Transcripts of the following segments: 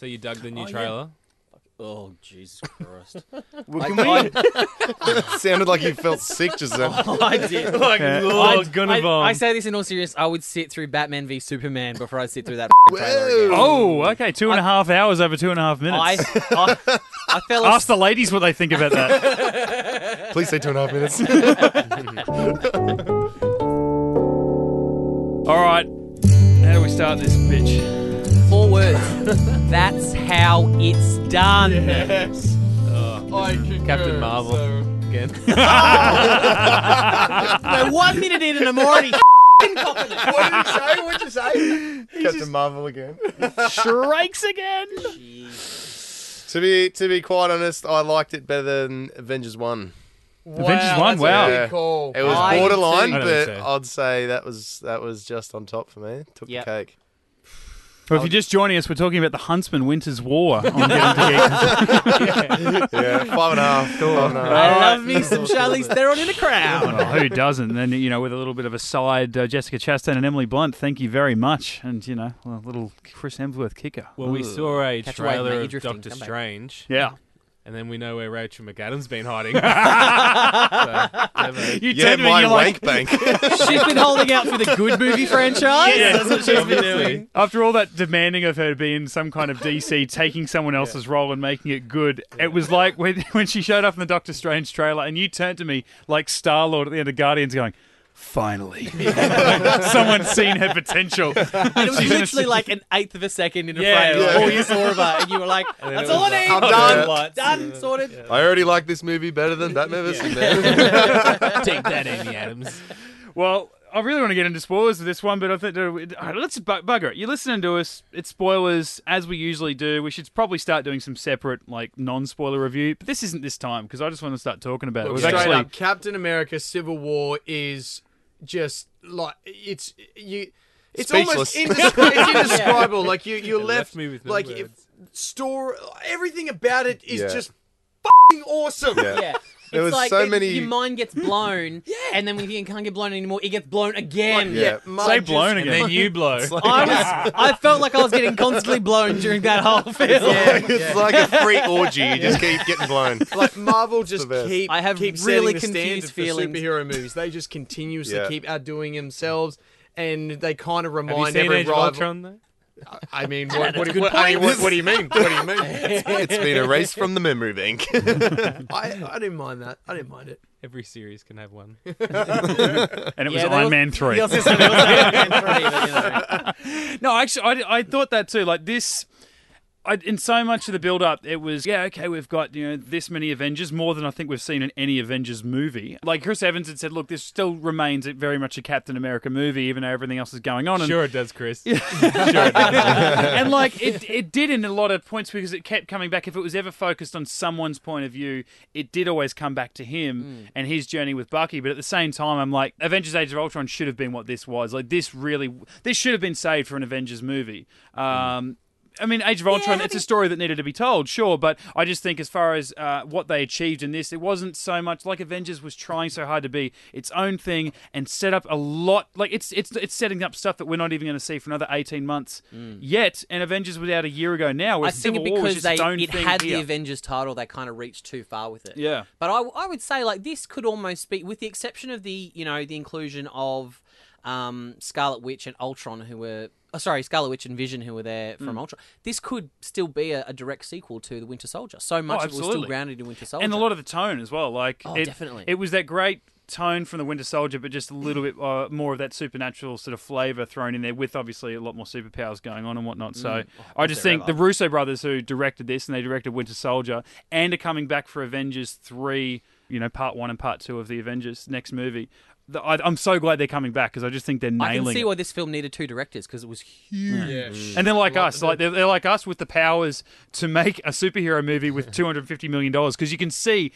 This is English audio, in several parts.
So you dug the new Oh, yeah. trailer? Oh Jesus Christ! Well, I- can we? sounded like you felt sick just then. Oh, I did. Yeah. I, gonna I, bomb. I say this in all seriousness. I would sit through Batman v Superman before I sit through that trailer again. Oh, oh, okay. Two and a half hours over two and a half minutes. I, I, I fell Ask asleep. the ladies what they think about that. Please say two and a half minutes. All right. How do we start this bitch? Four words. That's how it's done. Yes. Captain Marvel again. We're one minute in and I'm already f***ing copping what did you say? What did you say? Captain Marvel again. Strikes again. To be to be quite honest, I liked it better than Avengers One. Avengers One, wow. Yeah. cool. It was borderline. I but so. I'd say that was that was just on top for me. Took Yep. the cake. Well, if you're just joining us, we're talking about the Huntsman Winter's War on Getting to Geek. Yeah, five and a half. Five and a half. I love me some Charlize Theron in a crowd. Well, who doesn't? Then, you know, with a little bit of a side, uh, Jessica Chastain and Emily Blunt, thank you very much. And, you know, a little Chris Hemsworth kicker. Well, we saw a Catch a wave, mate, trailer you're of. Doctor Strange, Yeah. And then we know where Rachel McAdams been hiding. So, You Yeah, turned me my and you're like, bank. She's been holding out for the good movie franchise. Yeah. That's what she's been doing. After all that demanding of her to be in some kind of DC, taking someone else's role and making it good, it was like when, when she showed up in the Doctor Strange trailer and you turned to me like Star Lord at the end of Guardians going, finally. Someone's seen her potential. And it was She's literally like an eighth of a second in a Yeah, frame. yeah. All you saw of her, and you were like, then "That's it all I was like- need. I'm done. Lights. Done. Sorted." I already like this movie better than Batman vs Superman. Take that, Amy Adams. Well, I really want to get into spoilers of this one, but I think uh, let's bu- bugger it. You're listening to us. It's spoilers as we usually do. We should probably start doing some separate, like non-spoiler review. But this isn't this time because I just want to start talking about it. It was Straight actually up, Captain America: Civil War is just like it's you. It's almost Speechless. indescri- it's indescribable. Like you, you're left, left me with no like if store everything about it is Yeah. just fucking awesome. Yeah. Yeah. There It's was like so it- many- Your mind gets blown, yeah. and then when you can't get blown anymore, it gets blown again. Yeah. mud say just- blown And again. then you blow. I was, I felt like I was getting constantly blown during that whole film. it's like a free orgy. You just keep getting blown. Like Marvel just keep I have keep really setting the confused feelings. for superhero movies. They just continuously Yeah. keep outdoing themselves, and they kind of Have you remind seen every Age of rival. Ultron though? I mean, what, what, what- I mean, what, what do you mean? What do you mean? It's been erased from the memory bank. I, I didn't mind that. I didn't mind it. Every series can have one. and it was Yeah, there Iron was- Man three. Was was Iron Man 3, but, you know. No, actually, I, I thought that too. Like this, I, in so much of the build-up, it was yeah, okay, we've got you know this many Avengers, more than I think we've seen in any Avengers movie. Like Chris Evans had said, look, this still remains very much a Captain America movie, even though everything else is going on. And, Sure, it does, Chris. and like it, it did in a lot of points because it kept coming back. If it was ever focused on someone's point of view, it did always come back to him and his journey with Bucky. But at the same time, I'm like, Avengers: Age of Ultron should have been what this was. Like this really, this should have been saved for an Avengers movie. Um, I mean, Age of Ultron, it's a story that needed to be told, sure, but I just think as far as uh, what they achieved in this, it wasn't so much like Avengers was trying so hard to be its own thing and set up a lot. Like it's it's it's setting up stuff that we're not even going to see for another eighteen months yet. And Avengers was out a year ago now. I think Civil it War was because just its they own it thing had here. the Avengers title, they kind of reached too far with it. Yeah. But I, I would say like this could almost be, with the exception of the you know the inclusion of um, Scarlet Witch and Ultron, who were oh, sorry Scarlet Witch and Vision, who were there Mm. from Ultron. This could still be a, a direct sequel to the Winter Soldier. So much of it was still Oh, grounded in Winter Soldier. and a lot of the tone as well. Like, Oh, it, definitely. it was that great tone from the Winter Soldier, but just a little bit uh, more of that supernatural sort of flavor thrown in there, with obviously a lot more superpowers going on and whatnot. So I just think the Russo brothers who directed this and they directed Winter Soldier and are coming back for Avengers three, you know, part one and part two of the Avengers next movie. The- I, I'm so glad they're coming back because I just think they're nailing I can see it. why this film needed two directors because it was huge. Yeah. And they're like us, like they're, they're like us with the powers to make a superhero movie with two hundred fifty million dollars. Because you can see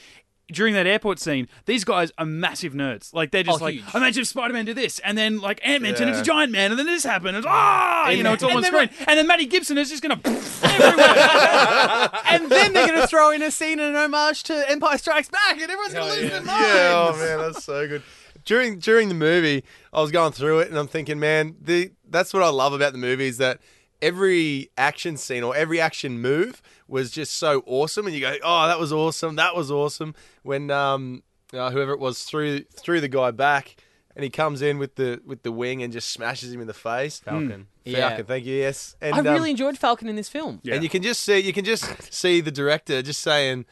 during that airport scene, these guys are massive nerds. Like they're just Oh, like, huge. imagine Spider Man do this, and then like Ant Man turned Yeah. into Giant Man, and then this happened, and ah, you know, it's all on then- screen. And then Matty Gibson is just gonna everywhere. and then they're going to throw in a scene and an homage to Empire Strikes Back, and everyone's going to lose their mind. Yeah, oh man, that's so good. During during the movie, I was going through it and I'm thinking, man, the that's what I love about the movie is that every action scene or every action move was just so awesome, and you go, "Oh, that was awesome! That was awesome!" When um, uh, whoever it was threw threw the guy back, and he comes in with the with the wing and just smashes him in the face. Falcon. Yeah. Falcon, thank you. Yes, and I um, really enjoyed Falcon in this film. Yeah. and you can just see you can just see the director just saying.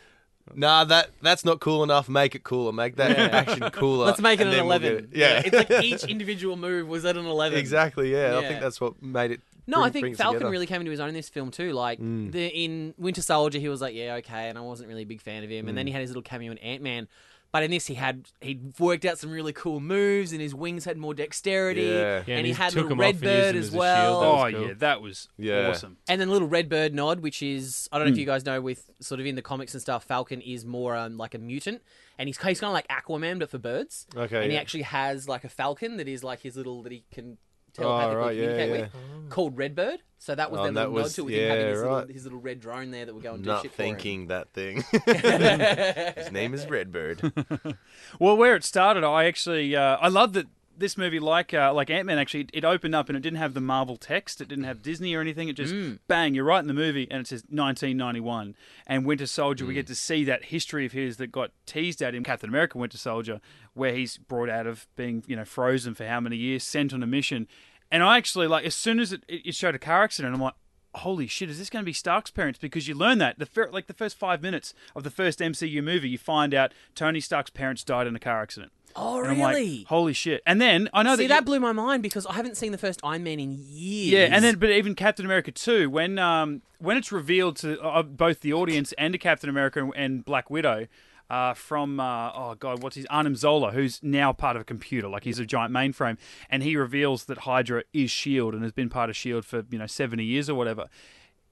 Nah, that that's not cool enough. Make it cooler. Make that action cooler. Let's make it and an then we'll get 11. it. Yeah, It's like each individual move was at an 11. exactly. Yeah. I Yeah. think that's what made it. No, bring- I think bring Falcon together. Mm. really came into his own in this film too. Like the in Winter Soldier, he was like, yeah, okay, and I wasn't really a big fan of him. And then Mm. he had his little cameo in Ant Man. But in this, he had he worked out some really cool moves, and his wings had more dexterity, Yeah. Yeah, and, and he he had took little him off and used Redbird him as as well. Oh cool. yeah, that was Yeah. awesome. And then little red bird nod, which is I don't Hmm. know if you guys know with sort of in the comics and stuff, Falcon is more um, like a mutant, and he's he's kind of like Aquaman but for birds. Okay, and he yeah. actually has like a falcon that is like his little that he can Oh, telepathically right, yeah, communicate yeah. with, called Redbird. So that was Oh, their little that nod to it with him having his, right. little, his little red drone there that would go and do Not shit for thinking that thing. His name is Redbird. Well, where it started, I actually uh, I love that this movie, like uh, like Ant Man, actually it opened up and it didn't have the Marvel text, it didn't have Disney or anything. It just bang, you're right in the movie, and it says 1991. And Winter Soldier, we get to see that history of his that got teased at him, Captain America, Winter Soldier, where he's brought out of being you know frozen for how many years, sent on a mission. And I actually like as soon as it, it showed a car accident, I'm like. Holy shit! Is this going to be Stark's parents? Because you learn that the fir- like the first five minutes of the first MCU movie, you find out Tony Stark's parents died in a car accident. Oh, And I'm like, really? holy shit! And then I know See, that, that blew my mind because I haven't seen the first Iron Man in years. yeah, and then but even Captain America too. When um when it's revealed to uh, both the audience and to Captain America and, and Black Widow. Uh, from uh, oh god, what's his Arnim Zola, who's now part of a computer, like he's a giant mainframe, and he reveals that Hydra is Shield and has been part of Shield for you know seventy years or whatever.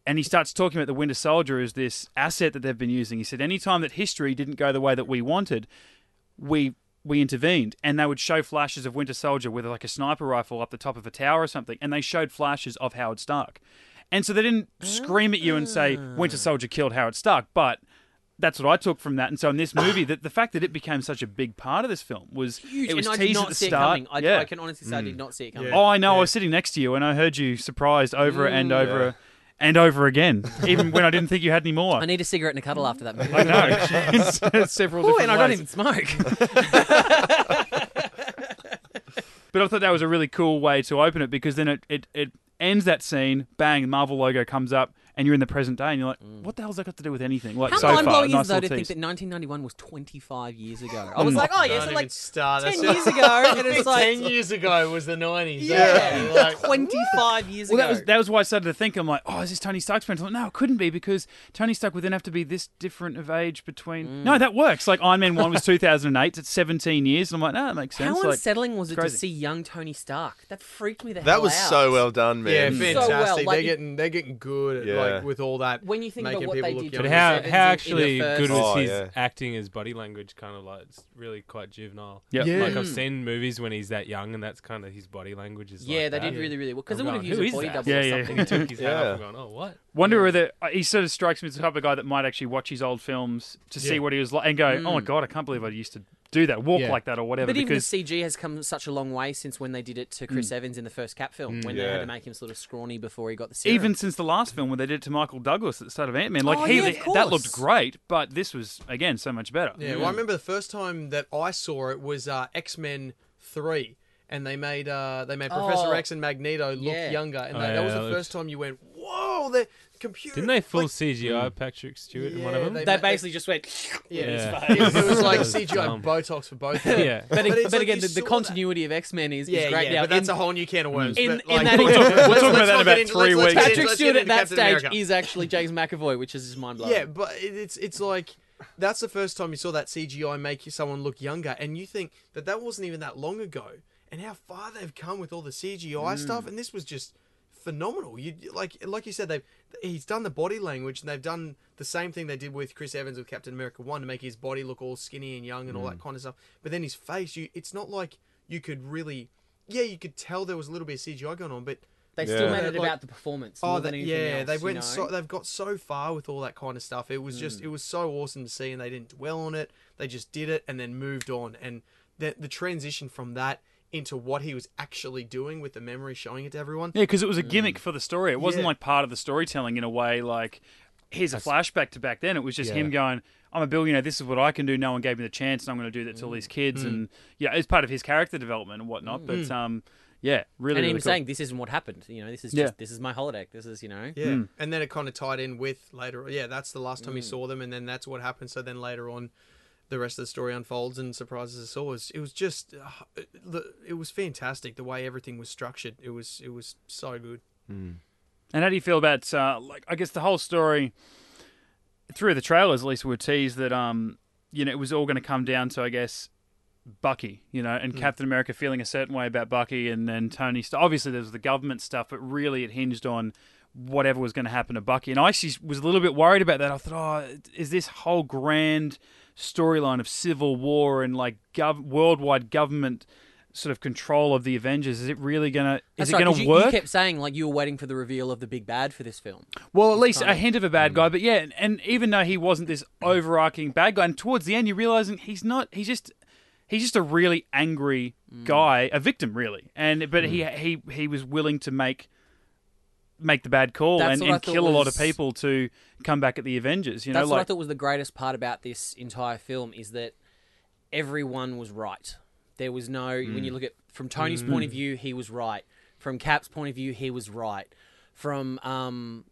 And he starts talking about the Winter Soldier as this asset that they've been using. He said, anytime that history didn't go the way that we wanted, we we intervened and they would show flashes of Winter Soldier with like a sniper rifle up the top of a tower or something and they showed flashes of Howard Stark. And so they didn't scream at you and say Winter ah. Soldier killed Howard Stark, but that's what I took from that. And so in this movie, that the fact that it became such a big part of this film was huge. it was and I did not at the see start. it coming. I, yeah. I can honestly say I did mm. not see it coming. Yeah. Oh, I know. I was sitting next to you and I heard you surprised over and mm. over Yeah. And over again, even when I didn't think you had any more. I need a cigarette and a cuddle after that movie. I know. Jeez. Several Ooh, different and I don't ways. even smoke. But I thought that was a really cool way to open it because then it, it, it ends that scene, bang, the Marvel logo comes up, and you're in the present day, and you're like, mm. what the hell's that got to do with anything? Like, How so mind far, blowing nice is though to little think tease. that 1991 was 25 years ago. I was mm. like, oh yeah, Don't so even like start. 10 years ago, and it's like 10 years ago was the 90s. yeah, eh? Like, 25 years Well, ago. that was that was why I started to think. I'm like, oh, is this Tony Stark's parents? I'm like, no, it couldn't be because Tony Stark would then have to be this different of age between. Mm. No, that works. Like Iron Man one was 2008. It's 17 years, and I'm like, no, that makes sense. How like, unsettling was it to see young Tony Stark? That freaked me the hell out. that was so well done, yeah, man. So fantastic. well, like- they're getting they're getting good at, Yeah. like with all that. When you think about making what people they look did young. to But how Evans in- how the actually first- good was Oh, his yeah. acting? His body language kind of like it's really quite juvenile. Yep. Yeah. Like I've seen movies when he's that young, and that's kind of his body language is. Yeah, like they that. did really, really well. Because I'm they would have going, used "Who a is body that?" double Yeah, or yeah. something. He took his hat Yeah. off and going, oh what? Wonder whether uh, he sort of strikes me as the type of guy that might actually watch his old films to see Yeah. what he was like and go, oh my god, I can't believe I used to do that, walk Yeah. like that or whatever. But even the CG has come such a long way since when they did it to Chris Evans in the first Cap film, when they had to make him sort of scrawny before he got the serum. even since the last film when they did it to Michael Douglas at the start of Ant Man, like Oh, he yeah, of that looked great, but this was again so much better. Yeah, well, I remember the first time that I saw it was uh, X Men Three, and they made uh, they made Professor Oh. X and Magneto look Yeah. younger, and Oh, that, that was the first time you went, "Whoa, the computer!" Didn't they full like, CGI hmm. Patrick Stewart in one of them? they- they basically just went. Yeah, Yeah. It, it was like CGI dumb. Botox for both. of them. yeah. But, But it's but like again, you the, the saw continuity of X Men is, Yeah, is great yeah, now. but that's in, a whole new can of worms. in- but, in like, that- we'll We'll talk- we'll let's- talk about let's that not in get about into- three let's- let's weeks. get Patrick let's Stewart at into that Captain stage America. is actually James McAvoy, which is just mind blowing. Yeah, but it- it's it's like that's the first time you saw that CGI make someone look younger, and you think that that wasn't even that long ago, and how far they've come with all the CGI hmm. stuff, and this was just phenomenal. You like like you said, they he's done the body language, and they've done the same thing they did with Chris Evans with Captain America One to make his body look all skinny and young and all that mm. kind of stuff. But then his face, you it's not like you could really, yeah, you could tell there was a little bit of CGI going on, but They still made it Like- about the performance. Oh, more that, than anything yeah, else, they you went know? so they've got so far with all that kind of stuff. It was just mm. it was so awesome to see, and they didn't dwell on it. They just did it and then moved on, and the the transition from that into what he was actually doing with the memory, showing it to everyone. Yeah, because it was a gimmick mm. for the story. It wasn't Yeah. like part of the storytelling in a way. Like here's a flashback to back then. It was just him going, "I'm a billionaire. This is what I can do. No one gave me the chance, and I'm going to do that to all these mm. kids." Mm. And yeah, it's part of his character development and whatnot. But um, yeah, really, and really him cool. saying, "This isn't what happened." You know, this is Yeah. just this is my holodeck. This is you know. Yeah, Hmm. and then it kind of tied in with later. Yeah, that's the last time he saw them, and then that's what happened. So then later on, the rest of the story unfolds and surprises us all. It was, it was just, uh, the- it was fantastic the way everything was structured. It was, it was so good. And how do you feel about uh, like I guess the whole story through the trailers? At least we were teased that um you know it was all going to come down to I guess Bucky, you know, and Captain America feeling a certain way about Bucky, and then Tony. St- Obviously, there was the government stuff, but really it hinged on whatever was going to happen to Bucky. And I actually was a little bit worried about that. I thought, oh, is this whole grand storyline of civil war and like gov- worldwide government sort of control of the Avengers? Is it really gonna? Is That's it right, gonna you, work? You kept saying like you were waiting for the reveal of the big bad for this film. Well, at least a hint of a bad mm. guy, but yeah, and, and even though he wasn't this overarching bad guy, and towards the end you're realizing he's not. He's just he's just a really angry mm. guy, a victim, really. And but he mm. he he was willing to make make the bad call That's and, and thought kill a lot of people to come back at the Avengers. You know, That's what I like thought was the greatest part about this entire film is that everyone was right. There was no when you look at from Tony's point of view, he was right. From Cap's point of view, he was right. From um,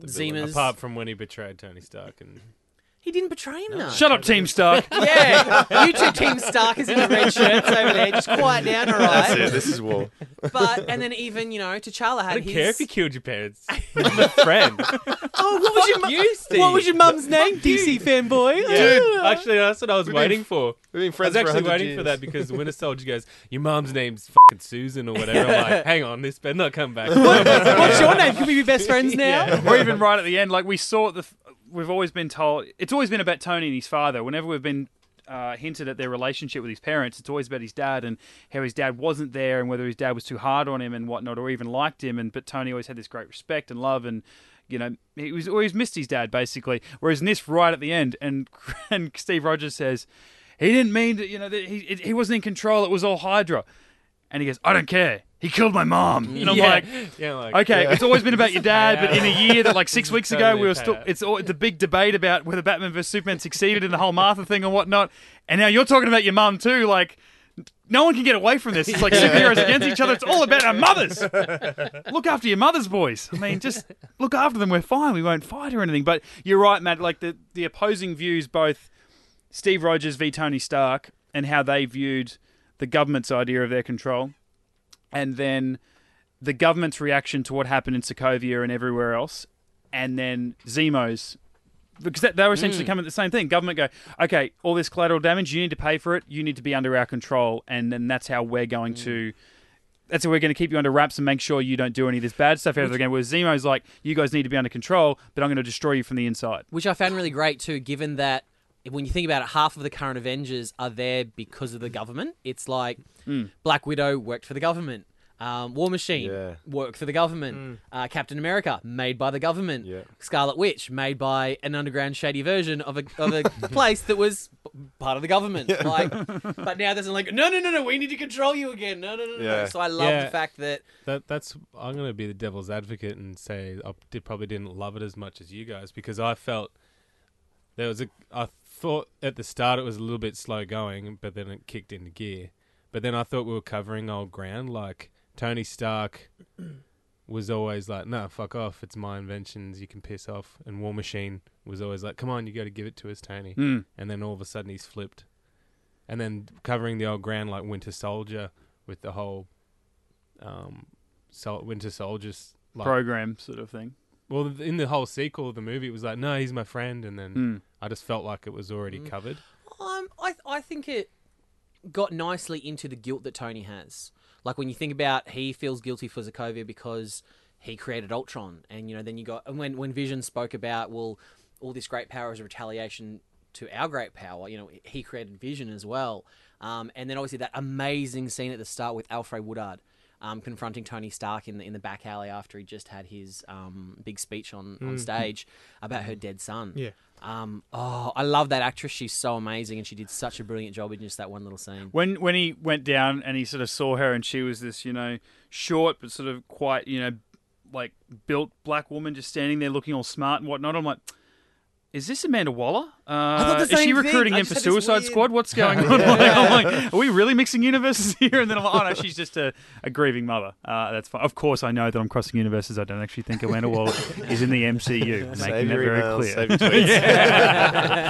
Zemo's, Apart from when he betrayed Tony Stark and he didn't betray him. No. shut up, Team Stark. Yeah, you two Team Stark is in the red shirts over there. Just quiet down, all right? That's it. This is war. But and then even you know, T'Challa had I don't his. care if you killed your parents. I'm a friend. oh, what was your mu- you, Steve. What was your mum's name? DC fanboy. Dude, actually, that's what I was We've been- waiting for. We've been I friends was actually for 100 waiting years. for that because the Winter Soldier goes, "Your mom's name's fucking Susan or whatever." I'm like, "Hang on, this better not come back." What's your name? Can we be best friends now? or even right at the end, like we saw the. We've always been told it's always been about Tony and his father. Whenever we've been uh, hinted at their relationship with his parents, it's always about his dad and how his dad wasn't there and whether his dad was too hard on him and whatnot, or even liked him. And but Tony always had this great respect and love and. You know, he was always missed his dad basically. Whereas in this, right at the end, and and Steve Rogers says, he didn't mean to. You know, he he wasn't in control. It was all Hydra. And he goes, I don't care. He killed my mom. Mm. And I'm yeah, like, yeah, like, Okay, it's always been about your dad, but in a year that like six weeks ago we were still. It's all, the big debate about whether Batman vs Superman succeeded in the whole Martha thing and whatnot, and now you're talking about your mum too. Like, no one can get away from this. It's like superheroes against each other. It's all about our mothers. Look after your mothers, boys. I mean, just look after them. We're fine. We won't fight or anything. But you're right, Matt. Like the the opposing views, both Steve Rogers v Tony Stark, and how they viewed the government's idea of their control, and then the government's reaction to what happened in Sokovia and everywhere else, and then Zemo's. Because that, they were essentially hmm. coming at the same thing. Government go, okay, all this collateral damage, you need to pay for it. You need to be under our control, and then that's how we're going to. Hmm. That's how we're going to keep you under wraps and make sure you don't do any of this bad stuff ever again. Whereas Zemo's like, you guys need to be under control, but I'm going to destroy you from the inside. Which I found really great too, given that when you think about it, half of the current Avengers are there because of the government. It's like Black Widow worked for the government. Um, War Machine Yeah. worked for the government. Uh, Captain America made by the government. Yeah. Scarlet Witch made by an underground shady version of a of a place that was part of the government. Like, but now there's like no no no no we need to control you again. No no no no. Yeah. So I love Yeah. the fact that That that's I'm gonna be the devil's advocate and say I did, probably didn't love it as much as you guys because I felt there was a I thought at the start it was a little bit slow going, but then it kicked into gear. But then I thought we were covering old ground. Like Tony Stark was always like, "No, fuck off! It's my inventions. You can piss off." And War Machine was always like, "Come on, you got to give it to us, Tony." Mm. And then all of a sudden he's flipped. And then covering the old ground like Winter Soldier with the whole um, Sol- Winter Soldiers like Program sort of thing. well, in the whole sequel of the movie, it was like, no, he's my friend, and then Mm. I just felt like it was already covered. Um, I I think it got nicely into the guilt that Tony has. Like when you think about, he feels guilty for Sokovia because he created Ultron, and you know, then you got and when when Vision spoke about, well, all this great power is a retaliation to our great power. You know, he created Vision as well, um, and then obviously that amazing scene at the start with Alfre Woodard. Um, confronting Tony Stark in the in the back alley after he just had his um, big speech on, on stage about her dead son. Yeah. Um, oh, I love that actress. She's so amazing, and she did such a brilliant job in just that one little scene. When when he went down and he sort of saw her and she was this, you know, short but sort of quite, you know, like built black woman just standing there looking all smart and whatnot. I'm like, is this Amanda Waller? Uh, thought the is she same thing. recruiting him for Suicide weird- Squad? What's going on? Like, I'm like, are we really mixing universes here? And then I'm like, oh no, she's just a, a grieving mother. Uh, that's fine. Of course, I know that I'm crossing universes. I don't actually think Amanda Waller is in the MCU. Making Save that very emails, clear. save your tweets.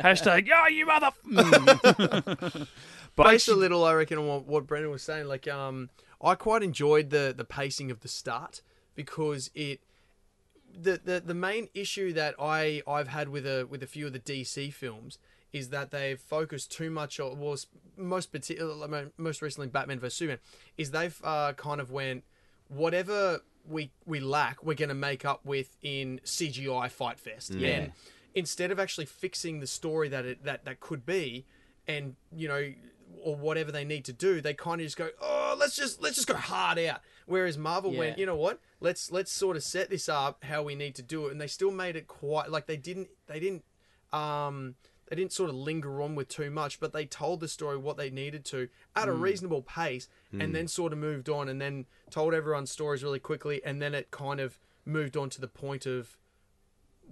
Hashtag, oh, you mother. Mm. but based a little, I reckon, on what, what Brendan was saying. Like, um, I quite enjoyed the the pacing of the start because it. The, the the main issue that I I've had with a with a few of the DC films is that they've focused too much on was most particular most recently Batman vs Superman is they've uh, kind of went whatever we we lack we're going to make up with in CGI fight fest. And instead of actually fixing the story that it that that could be and you know or whatever they need to do they kind of just go oh let's just let's just go hard out. Whereas marvel Yeah. went you know what? Let's let's sort of set this up how we need to do it. And they still made it quite like they didn't they didn't um they didn't sort of linger on with too much but they told the story what they needed to at a reasonable pace and then sort of moved on and then told everyone's stories really quickly and then it kind of moved on to the point of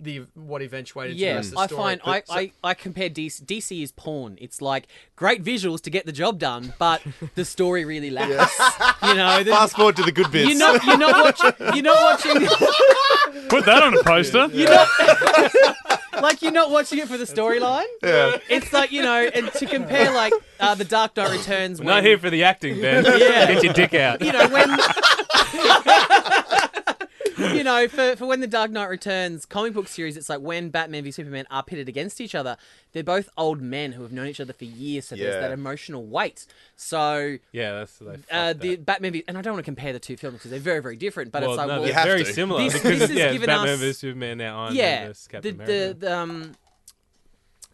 the what eventuated to the Yeah, rest of the I story. find I, so- I, I compare DC. DC is porn. It's like great visuals to get the job done, but the story really lacks. You know, the, Fast forward to the good bits. you're not you're not watching you're not watching put that on a poster. you're not like you're not watching it for the storyline. yeah. It's like you know, and to compare like uh, the Dark Knight Returns. We're when, not here for the acting, Ben. Yeah. Get your dick out. you know when you know for, for when the dark knight returns comic book series it's like when batman v superman are pitted against each other they're both old men who have known each other for years so there's Yeah. that emotional weight so Yeah, that's they uh, fucked the that. batman v and i don't want to compare the two films because they're very very different but well, it's like no, well they're have very to. similar This- because this has yeah, given Batman us- vs Superman now Iron yeah Man versus the, Captain the, America. the um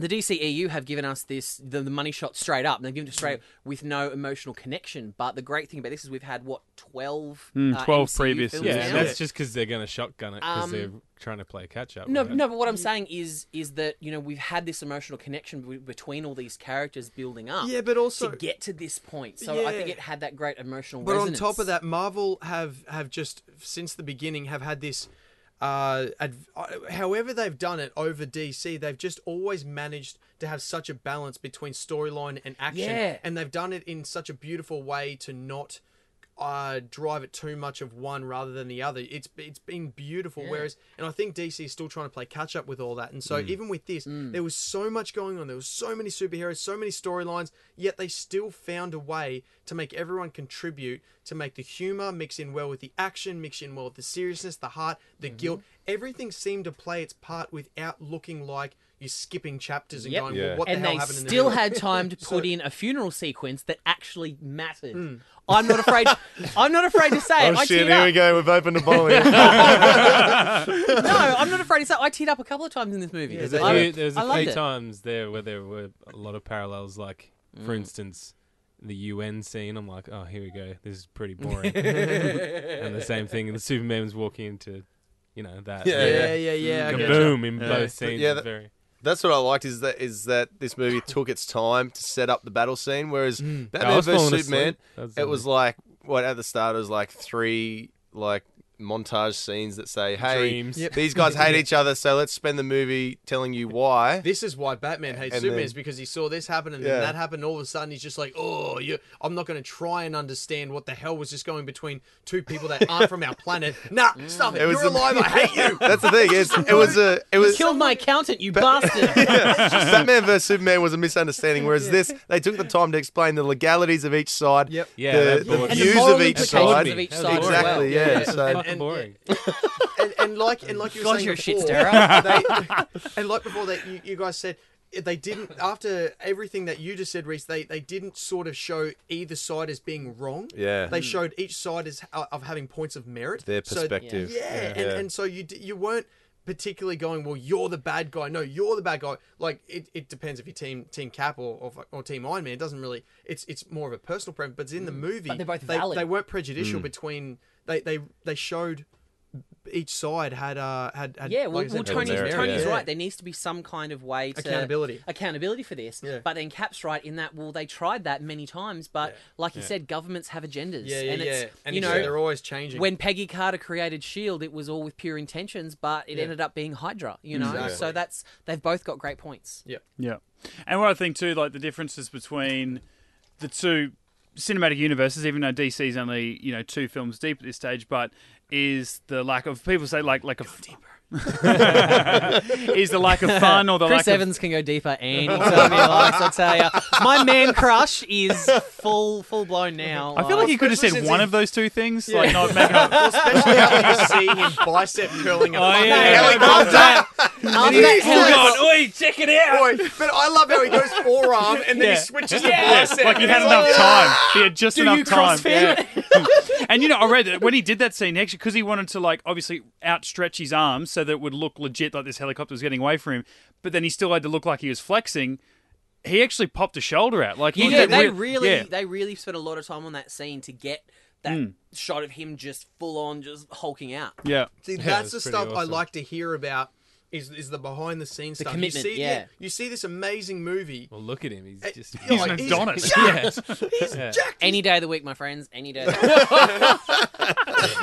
the DCEU have given us this the, the money shot straight up, they've given it straight with no emotional connection. But the great thing about this is we've had what twelve, Mm, uh, 12 MCU previous, films yeah, Yeah. now? that's just because they're going to shotgun it because Um, they're trying to play catch up. No, with no, but what I'm saying is, is that you know we've had this emotional connection be- between all these characters building up. Yeah, but also- to get to this point. So I think it had that great emotional. But resonance. on top of that, Marvel have have just since the beginning have had this. Uh, adv- uh, however they've done it over DC, they've just always managed to have such a balance between storyline and action, Yeah. and they've done it in such a beautiful way to not uh, drive it too much of one rather than the other. It's it's been beautiful. Whereas, and I think DC is still trying to play catch up with all that. And so even with this, there was so much going on. There was so many superheroes, so many storylines. Yet they still found a way to make everyone contribute, to make the humor mix in well with the action, mix in well with the seriousness, the heart, the guilt. Everything seemed to play its part without looking like you're skipping chapters and Yep. going, Yeah. well, what and the hell they happened in the still middle? had time to put in a funeral sequence that actually mattered. I'm not afraid. I'm not afraid to say it. Oh I shit! Here up. we go. We've opened a bottle. Here. No, I'm not afraid to say. it. I teared up a couple of times in this movie. There's a I- few, there's I a loved few it. times there where there were a lot of parallels. Like, Mm. for instance, the UN scene. I'm like, oh, here we go. This is pretty boring. and the same thing. The Superman was walking into, you know, that. Yeah, Yeah, yeah, yeah. I Kaboom getcha. in Yeah. both But scenes. yeah, is that- very. That's what I liked is that is that this movie took its time to set up the battle scene, whereas I Batman vs Superman. It was like what at the start it was like three like montage scenes that say, "Hey, Dreams. Yep. these guys hate each other, so let's spend the movie telling you why." This is why Batman hates And Superman then- is because he saw this happen and Yeah. then that happened. All of a sudden, he's just like, "Oh, you, I'm not going to try and understand what the hell was just going between two people that aren't from our planet." Nah, stop it. It was You're the- alive. I hate you. That's the thing. It's, it was a it was Killed my accountant, you bastard. Batman vs Superman was a misunderstanding, whereas this they took the time to explain the legalities of each side. Yep. Yeah, the, that the bored the views moral of each side. of each side. Exactly. well. Yeah. Yeah. So Fucking and- boring. and, and like and like you were God, saying you're a shit before, stirrer. they, and like before that, you, you guys said they didn't after everything that you just said, Reese. They they didn't sort of show either side as being wrong. Yeah. They showed each side as uh, of having points of merit. their So- perspective. yeah, And, Yeah. and so you d- you weren't particularly going, well, you're the bad guy. No, you're the bad guy. Like it, it depends if you're team Team Cap or, or or Team Iron Man. It doesn't really. It's it's more of a personal preference. But it's in the movie. But they're both they, valid. they weren't prejudicial between. They they they showed each side had uh had, had Yeah, well, like well Tony's, merit, Tony's yeah. right. There needs to be some kind of way to Accountability. accountability for this. Yeah. But then Cap's right in that. Well, they tried that many times, but Yeah. like you said, governments have agendas. Yeah, yeah, and yeah. it's And you know they're always changing. when Peggy Carter created Shield, it was all with pure intentions, but it Yeah. ended up being Hydra. You know, Exactly. so that's they've both got great points. yeah. Yeah, and what I think too, like the differences between the two cinematic universes, even though DC's only you know two films deep at this stage, but is the lack of people say like like a is the lack of fun or the Chris lack of Evans can go deeper anytime he likes. I tell you, my man crush is full full blown now. I feel like he could have said one he- of those two things, like not making up. Well, especially after you see him bicep curling a Oh, fucking yeah. helicopter. after that He's heli- going, Oi, check it out! Boy, but I love how he goes forearm and then Yeah. he switches to Yeah, bicep. like he had enough like, time. He had just Do enough you time. Yeah. and you know, I read that when he did that scene actually because he wanted to like obviously outstretch his arms so that it would look legit, like this helicopter was getting away from him. But then he still had to look like he was flexing. He actually popped a shoulder out. Like he Yeah, they re- really yeah. they really spent a lot of time on that scene to get that Mm. shot of him just full on just hulking out. yeah. See, Yeah, that's the it's pretty stuff I like to hear about. Is, is the behind the scenes stuff? commitment, you see, yeah. You see this amazing movie. Well, look at him. He's Eh, just. you're He's an like, Adonis. jacked. He's Yeah. jacked. Any day of the week, my friends. Any day. Of the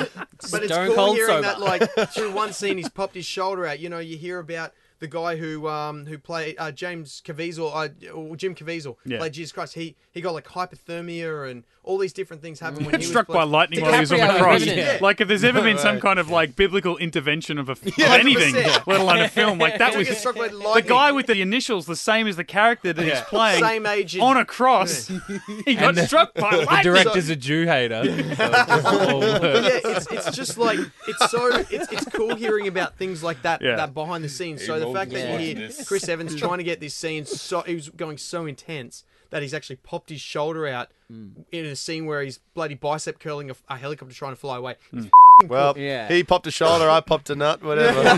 week. But it's Stone cool cold hearing sober. that, like through one scene, he's popped his shoulder out. You know, you hear about the guy who um who played uh, James Caviezel, uh, or Jim Caviezel, Yeah. played Jesus Christ. He he got like hypothermia and all these different things happened when he was Struck by playing- lightning while he was on the cross. Yeah. Like if there's ever been some kind of like biblical intervention of, a, of anything, let alone a film, like that was struck by the guy with the initials the same as the character that he's playing same age on a cross. he got the- struck by lightning. The lightning. director's a Jew hater. So it's all But works. yeah, it's, it's just like it's so it's, it's cool hearing about things like that Yeah. that behind the scenes. So the Evolved fact that watching you hear this. Chris Evans trying to get this scene so he was going so intense that he's actually popped his shoulder out in a scene where he's bloody bicep curling a, a helicopter trying to fly away. It's Well, Yeah. he popped a shoulder, I popped a nut, whatever.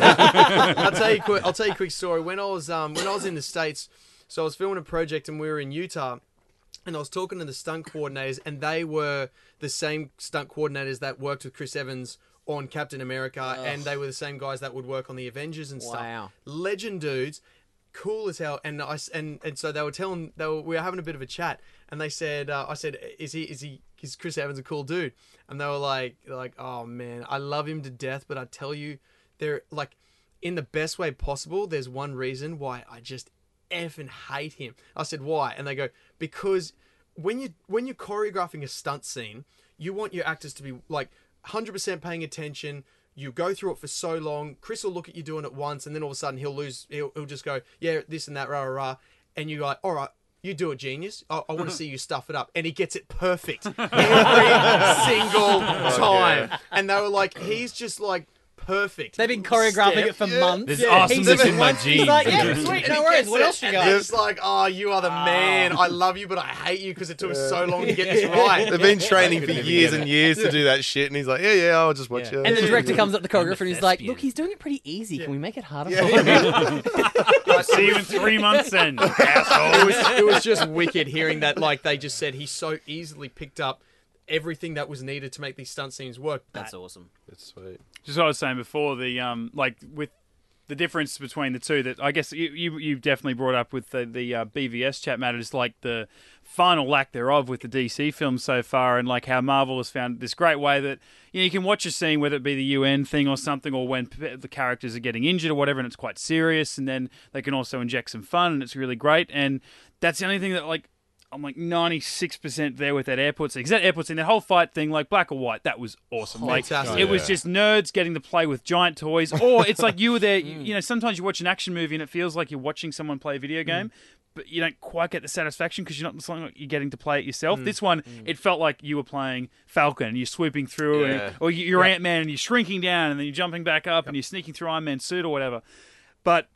I'll tell you quick. I'll tell you a quick story. When I was um when I was in the states, so I was filming a project and we were in Utah, and I was talking to the stunt coordinators, and they were the same stunt coordinators that worked with Chris Evans on Captain America, and they were the same guys that would work on the Avengers and stuff. Wow. Legend dudes. Cool as hell, and I and and so they were telling they were we were having a bit of a chat, and they said uh, I said is he is he is Chris Evans a cool dude, and they were like like oh man I love him to death, but I tell you they're like in the best way possible. There's one reason why I just effing hate him. I said why, and they go because when you when you're choreographing a stunt scene, you want your actors to be like 100% paying attention. You go through it for so long. Chris will look at you doing it once, and then all of a sudden he'll lose. He'll, he'll just go, yeah, this and that, rah rah rah, and you're like, all right. You do it, genius. I, I want to see you stuff it up, and he gets it perfect every single oh, time. And they were like, he's just like perfect. They've been choreographing Step. it for Yeah. months. There's Yeah, He's awesomeness in my once- genes. He's like, yeah, Yeah. sweet, no worries. What else you and got? It's like, oh, you are the ah. man. I love you, but I hate you because it took us so long to get this right. They've been training for years and years to do that shit, and he's like, yeah, yeah, I'll just watch Yeah. it. And the director comes up to choreographer and he's like, "Look, he's doing it pretty easy. Can we make it harder Yeah, for him?" I see you in three months then, it was it was just wicked hearing that. Like they just said, he so easily picked up everything that was needed to make these stunt scenes work. That's awesome. It's sweet. Just what I was saying before, the um, like with the difference between the two that I guess you you, you definitely brought up with the the uh, BVS chat matter is like the final lack thereof with the DC films so far, and like how Marvel has found this great way that you know you can watch a scene whether it be the UN thing or something, or when the characters are getting injured or whatever, and it's quite serious, and then they can also inject some fun, and it's really great, and that's the only thing that like. I'm like 96% there with that airport scene. Because that airport scene, that whole fight thing, like black or white, that was awesome. Like, Fantastic. it was just nerds getting to play with giant toys. Or it's like you were there, you, you know, sometimes you watch an action movie and it feels like you're watching someone play a video mm. game, but you don't quite get the satisfaction because you're not it's not like you're getting to play it yourself. Mm. This one, mm. it felt like you were playing Falcon and you're swooping through, Yeah. and, or you- you're Ant Man and you're shrinking down and then you're jumping back up and you're sneaking through Iron Man's suit or whatever. But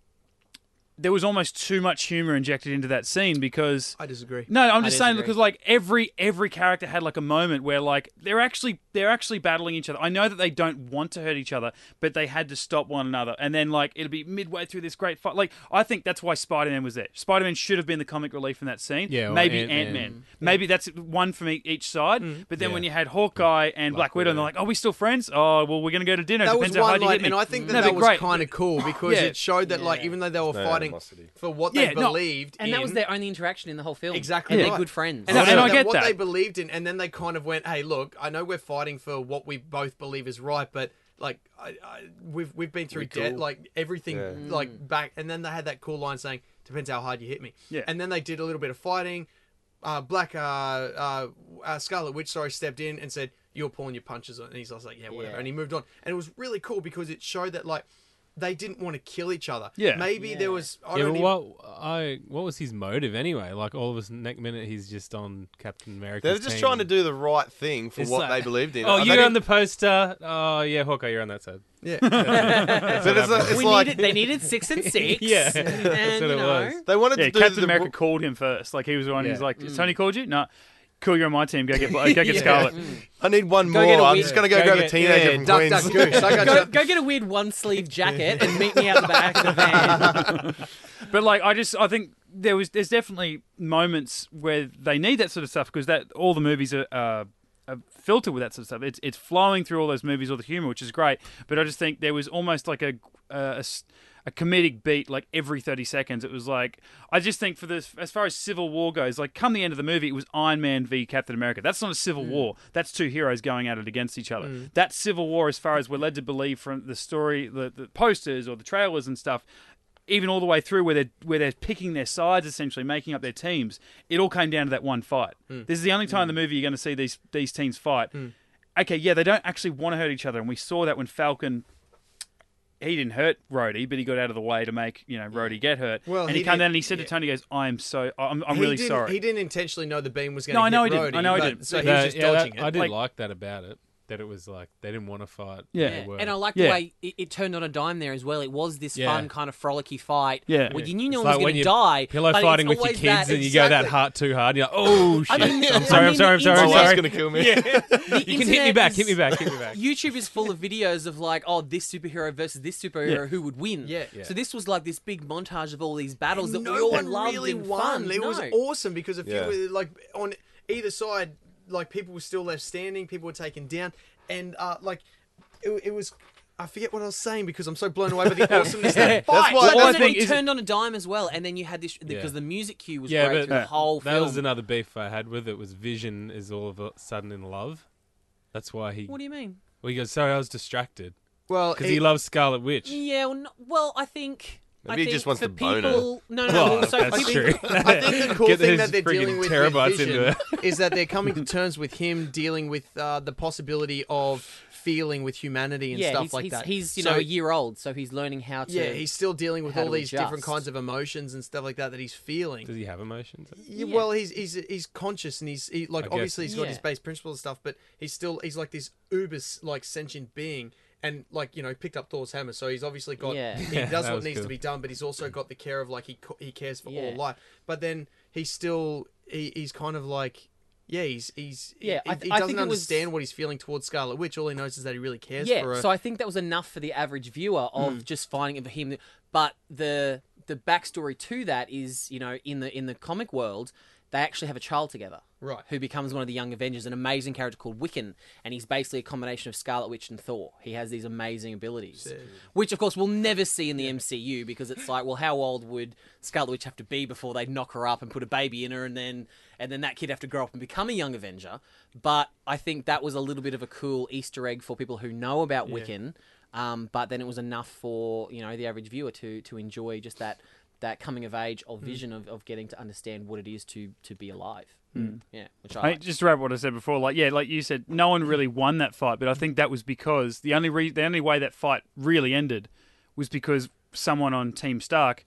there was almost too much humor injected into that scene because I disagree. no, I'm just saying disagree. because like every every character had like a moment where like they're actually they're actually battling each other. I know that they don't want to hurt each other, but they had to stop one another. And then like it'll be midway through this great fight. Like I think that's why Spider Man was there. Spider Man should have been the comic relief in that scene. Yeah, or maybe Ant-Man. Ant Man. Maybe that's one from e- each side. Mm-hmm. But then Yeah. when you had Hawkeye and Black, Widow, and they're like, "Are we still friends? Oh, well, we're gonna go to dinner. That was Depends how one hard you line, hit me." and I think that No, that was kind of cool because Yeah. it showed that, like, Yeah. even though they were fighting animosity. for what Yeah, they no. believed, And that was their only interaction in the whole film. Exactly And right. they're good friends. And, And I- I and get what that. they believed in, and then they kind of went, "Hey, look, I know we're fighting for what we both believe is right, but like, I, I, we've we've been through We debt, cool? like everything, Yeah. like back." And then they had that cool line saying, "Depends how hard you hit me." Yeah. And then they did a little bit of fighting. Uh, Black uh, uh, uh, Scarlet Witch, sorry, stepped in and said, "You're pulling your punches," on," and he's just like, "Yeah, whatever," Yeah. and he moved on. And it was really cool because it showed that like. They didn't want to kill each other. Yeah. Maybe Yeah. there was. I yeah, don't even, what I what was his motive anyway? Like all of a sudden, next minute he's just on Captain America. They're just trying to do the right thing for It's what like, they believed in. Oh, They you're didn't- on the poster. Oh, yeah, Hawkeye, you're on that side. Yeah. But it's, a- it's we like needed, they needed six and six. Yeah, and, that's what it know, was. they wanted Yeah, to do Captain the, America called him first. Like he was the one. He's Yeah. like, mm. "Tony called you? No, cool. You're on my team. Go get go get Yeah. Scarlet." I need one Go more. get a I'm weed- just gonna go, go grab a get- teenager yeah, from duck, Queens. duck, goose. I got Go, you. go get a weird one sleeve jacket and meet me out the back of the van. But like, I just I think there was there's definitely moments where they need that sort of stuff because that all the movies are. Uh, are filtered with that sort of stuff. It's it's flowing through all those movies, all the humor, which is great. But I just think there was almost like a uh, a, s- a comedic beat, like every thirty seconds. It was like I just think for this, as far as Civil War goes, like come the end of the movie, it was Iron Man v Captain America. That's not a civil mm. war. That's two heroes going at it against each other. Mm. That's Civil War, as far as we're led to believe from the story, the, the posters or the trailers and stuff even all the way through where they're where they're picking their sides, essentially making up their teams. It all came down to that one fight. Mm. This is the only time in the movie you're going to see these these teams fight. Okay, yeah, they don't actually want to hurt each other, and we saw that when Falcon. He didn't hurt Rhodey, but he got out of the way to make you know Rhodey get hurt. Well, and he he, came down and he said yeah. to Tony, he "Goes, I'm so, I'm, I'm really sorry." He didn't intentionally know the beam was going No, to I know hit he didn't. I know he didn't. So he was just yeah, that- dodging I did Like- like, that about it. That it was like they didn't want to fight. Yeah. They were. And I like Yeah. the way it, it turned on a dime there as well. It was this Yeah. fun kind of frolicky fight. Yeah. Where you knew no It's one was going to die. pillow but it's fighting with your kids that, and you go that exactly. heart too hard. You're like, oh shit! I mean, I'm sorry. I'm mean, sorry. I'm sorry. I'm My internet- wife's sorry. gonna kill me. The You can hit me back. is- Hit me back. Hit me back. YouTube is full of videos of like, oh, this superhero versus this superhero, Yeah. who would win? Yeah. Yeah. So this was like this big montage of all these battles that no we all one loved really and won. fun. It was awesome because if Yeah. you were like on either side, like people were still left standing, people were taken down, and uh, like it, it was. I forget what I was saying because I'm so blown away by the awesomeness of that That's why- Well, I and then think it is- turned on a dime as well, and then you had this because Yeah. the music cue was Yeah, great but through the whole that film. was another beef I had with it. Was Vision is all of a sudden in love. That's why he. What do you mean? Well, he goes, sorry, I was distracted well, because he loves Scarlet Witch. Yeah, well, no, well I think. Maybe I he just wants for to bone her. people, No, no, Well, also that's for true. I think the cool Get thing that they're dealing with terabytes with into Vision it. is that they're coming to terms with him dealing with uh, the possibility of feeling with humanity and yeah, stuff he's, like he's, that. he's you So- know a year old, so he's learning how to. yeah, he's still dealing with all to these different kinds of emotions and stuff like that that he's feeling. Does he have emotions? Yeah, Yeah. Well, he's he's he's conscious and he's he, like I guess- obviously he's got Yeah. his base principles and stuff, but he's still he's like this uber like sentient being. And like you know, picked up Thor's hammer, so he's obviously got. Yeah. He does what was needs to be done, but he's also got the care of like he he cares for all life. But then he's still he, he's kind of like yeah he's he's Yeah, he, I th- he doesn't think it was- understand what he's feeling towards Scarlet Witch. All he knows is that he really cares yeah, for her. so I think that was enough for the average viewer of Hmm. just finding it for him. But the the backstory to that is, you know, in the in the comic world, they actually have a child together. Right. Who becomes one of the young Avengers, an amazing character called Wiccan, and he's basically a combination of Scarlet Witch and Thor. He has these amazing abilities, which of course we'll never see in the MCU because it's like, well, how old would Scarlet Witch have to be before they'd knock her up and put a baby in her, and then and then that kid have to grow up and become a young Avenger? But I think that was a little bit of a cool Easter egg for people who know about Wiccan. Um, but then it was enough for you know the average viewer to to enjoy just that that coming of age or mm. vision of, of getting to understand what it is to to be alive. Mm. Mm. Yeah, which I, I, like. just to wrap what I said before, like yeah, like you said, no one really won that fight, but I think that was because the only re- the only way that fight really ended was because someone on Team Stark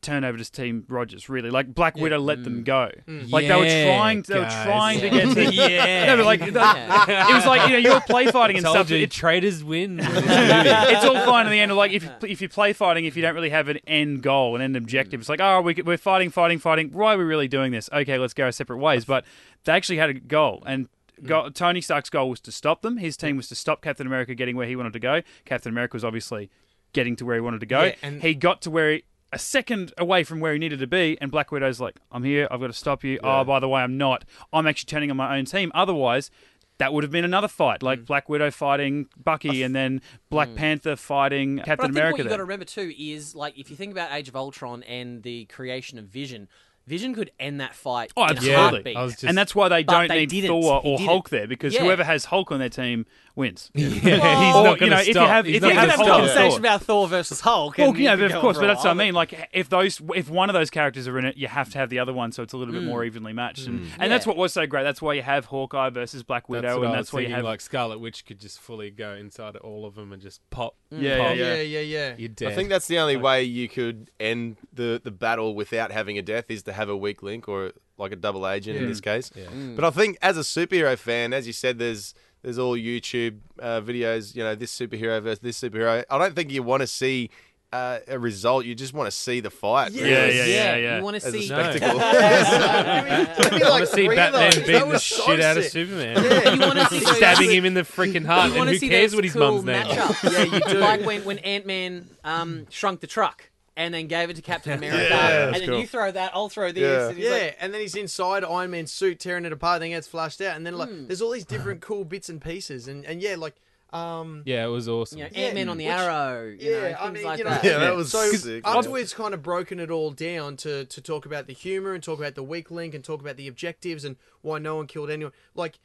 turn over to Team Rogers. Really, like Black Widow let them mm. go. Mm. Like they were Yeah, trying, they were guys. trying to get to. Yeah. no, but like that- it was like you know you were play fighting and Told stuff. you, It, traitors win. with this movie. it's all fine in the end. Like if you, if you play fighting, if you don't really have an end goal, an end objective, it's like oh we, we're fighting, fighting, fighting. Why are we really doing this? Okay, let's go our separate ways. But they actually had a goal, and mm. go, Tony Stark's goal was to stop them. His team was to stop Captain America getting where he wanted to go. Captain America was obviously getting to where he wanted to go. Yeah, and- he got to where. He, a second away from where he needed to be, and Black Widow's like, "I'm here. I've got to stop you." Oh, by the way, I'm not. I'm actually turning on my own team. Otherwise, that would have been another fight, Mm. like Black Widow fighting Bucky, and then Black Panther fighting But I Captain think America. what you've got to remember too is like if you think about Age of Ultron and the creation of Vision, Vision could end that fight. Oh, in a absolutely. heartbeat. Just and that's why they But don't they need didn't. Thor or. Hulk there because Yeah. whoever has Hulk on their team wins. yeah, he's Or, not you going know, to if you have- if you we have could gonna have Hulk a stop. conversation Thor. about Thor versus Hulk. Well, and yeah, but of course, but that's what I mean. Like, if those, if one of those characters are in it, you have to have the other one, so it's a little bit hmm. more evenly matched, and, hmm. and that's what was so great. That's why you have Hawkeye versus Black That's Widow, what and I that's why you have like Scarlet Witch could just fully go inside all of them and just pop. Yeah, pop. yeah, yeah, yeah, yeah. You're dead. I think that's the only way you could end the, the battle without having a death is to have a weak link or like a double agent in this case. But I think as a superhero fan, as you said, there's there's all YouTube uh, videos. You know, this superhero versus this superhero. I don't think you want to see uh, a result. You just want to see the fight. Yeah, Yeah, really, yeah, yeah, yeah. You want to As a see? No. spectacle. Give me I like want to see Batman those. beating the so shit out of. Superman. Yeah. You want to see Stabbing him in the freaking heart, You and want to who see cares those what his cool mum's name is? matchups. Yeah, you do. Like when when Ant Man um, shrunk the truck and then gave it to Captain America, Yeah, and then cool. you throw that, I'll throw this. Yeah. and he's Yeah, like, and then he's inside Iron Man's suit, tearing it apart. Then gets flushed out, and then like Hmm. there's all these different cool bits and pieces, and and yeah, like um, Yeah, it was awesome. you know, Yeah, Ant Man on the which- arrow. You know, yeah, I things mean, like you know, that. Yeah, that was so sick. afterwards, kind of broken it all down to to talk about the humor and talk about the weak link and talk about the objectives and why no one killed anyone. Like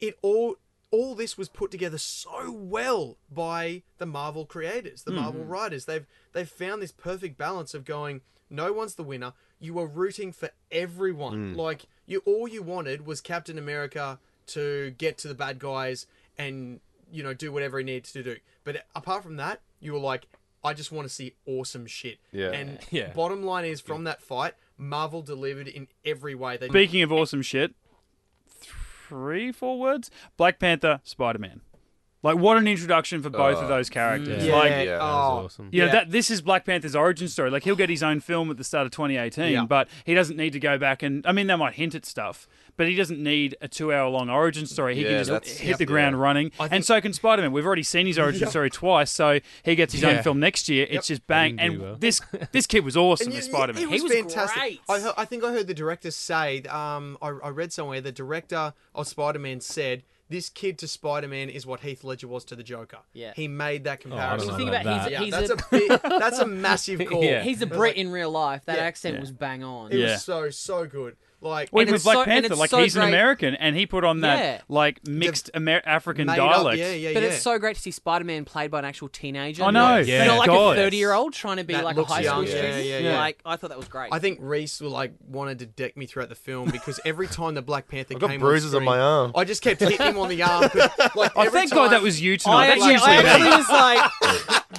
it all. All this was put together so well by the Marvel creators, the Marvel mm-hmm. writers. They've they've found this perfect balance of going, no one's the winner. You are rooting for everyone. Mm. Like you, all you wanted was Captain America to get to the bad guys and you know do whatever he needs to do. But apart from that, you were like, I just want to see awesome shit. Yeah. And Yeah. bottom line is, from that fight, Marvel delivered in every way. They Speaking of awesome shit, three, four words: Black Panther, Spider Man. Like, what an introduction for both of oh. those characters. yeah, Like, Yeah, That oh, was awesome. You know, Yeah. that this is Black Panther's origin story. Like he'll get his own film at the start of 2018, Yeah. but he doesn't need to go back and I mean they might hint at stuff, but he doesn't need a 2-hour long origin story. He Yeah, can just that's- hit the ground Yeah. running. I think- and so can Spider-Man. We've already seen his origin story twice, so he gets his own film next year. It's just bang Didn't and do well. this this kid was awesome And as Spider-Man. He was, was fantastic. great. I, heard, I think I heard the director say. Um, I, I read somewhere the director of Spider Man said this kid to Spider Man is what Heath Ledger was to the Joker. Yeah. he made that comparison. don't Think know about that. yeah, he's that's a, a, big, that's a massive call. Yeah. he's a Brit in real life. That Yeah. accent Yeah. was bang on. It Yeah. was so so good. Like Well, And even with Black so- Panther, like so he's an American, and he put on that Yeah. like mixed Amer- African made up- dialect. Yeah, yeah, But yeah. it's so great to see Spider-Man played by an actual teenager. I know. Yeah. Not like God. a 30-year-old trying to be That like a looks high school young. Yeah, student. yeah, yeah. Like I thought that was great. I think Reese like wanted to deck me throughout the film because every time the Black Panther I've got came bruises on, on my arm. I just kept hitting him on the arm. Like, Oh, every thank God that was you I tonight. That's actually, usually I actually was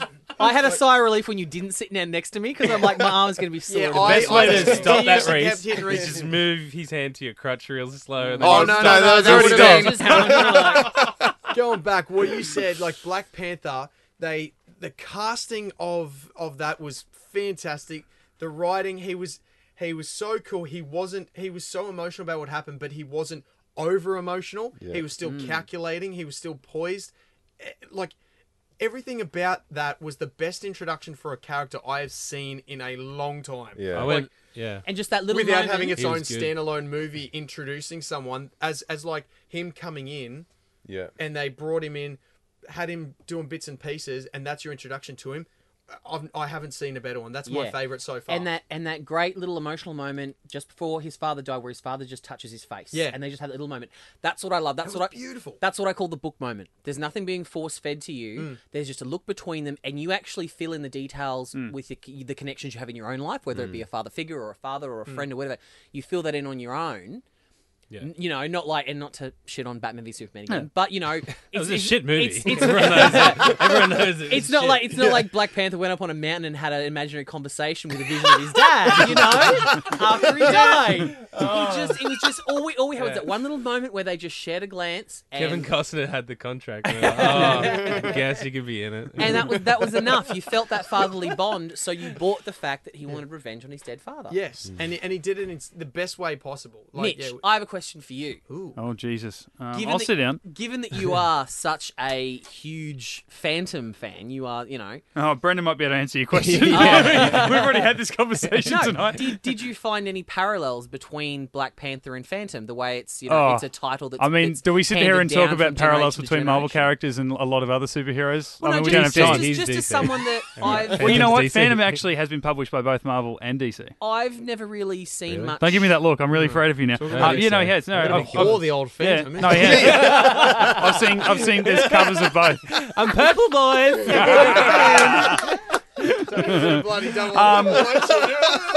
like, I had a sigh of relief when you didn't sit down next to me because I'm like, my arm's gonna be sore. Yeah, to I- Best way to just stop that kept race hitting is Reese. just move his hand to your crutch real slow. And then Oh, just no, stop. no, no, that that's would've already been- done. Just happened, like, going back, what you said, like Black Panther, they the casting of of that was fantastic. The writing, he was he was so cool. He wasn't he was so emotional about what happened, but he wasn't over emotional. He was still calculating. He was still poised. Eh, Like everything about that was the best introduction for a character I have seen in a long time. Yeah. I went, yeah. and just that little Without moment, having its own was good. standalone movie introducing someone as as like him coming in Yeah. and they brought him in, had him doing bits and pieces, and that's your introduction to him. I've, I haven't seen a better one. That's my favorite so far. and that and that great little emotional moment just before his father died, where his father just touches his face. Yeah. and they just have that little moment. That's what I love. That's That what I beautiful. That's what I call the book moment. There's nothing being force fed to you. Mm. There's just a look between them, and you actually fill in the details Mm. with the, the connections you have in your own life, whether it be a father figure or a father Mm. or a friend or whatever. You fill that in on your own. Yeah. N- You know, not like and not to shit on Batman v Superman again, but you know, it's It was a it's- shit movie. It's, it's, Everyone knows that. Everyone knows it. it's not shit. like it's not like Black Panther went up on a mountain and had an imaginary conversation with a vision of his dad, you know, after he died. He oh. just it was just all we all we had was Yeah. that one little moment where they just shared a glance and Kevin Costner had the contract. and they're like, oh, I guess you could be in it. and that was that was enough. You felt that fatherly bond, so you bought the fact that he wanted revenge on his dead father. Yes, and he, and he did it in the best way possible. Like, Mitch, yeah, I have a question for you. ooh. Oh Jesus! Um, Given I'll that- sit down. Given that you are such a huge Phantom fan, you are, you know. Oh, Brendan might be able to answer your question. Yeah. We've already had this conversation No, tonight. did, did you find any parallels between Black Panther and Phantom? The way it's, you know, Oh, it's a title that's. I mean, that's do we sit here and talk about from parallels generation between Marvel characters and a lot of other superheroes? Well, I no, mean, we just, don't have time. He's just, just as someone that I've, Well, you know what? DC. Phantom actually has been published by both Marvel and DC. I've never really seen Really? much. Don't give me that look. I'm really afraid of you now. Uh, you know, DC. He has. No, I've, about I've- Or the old yeah, no, he has. I've seen. I've seen. There's covers of both. I'm purple, boys. Um,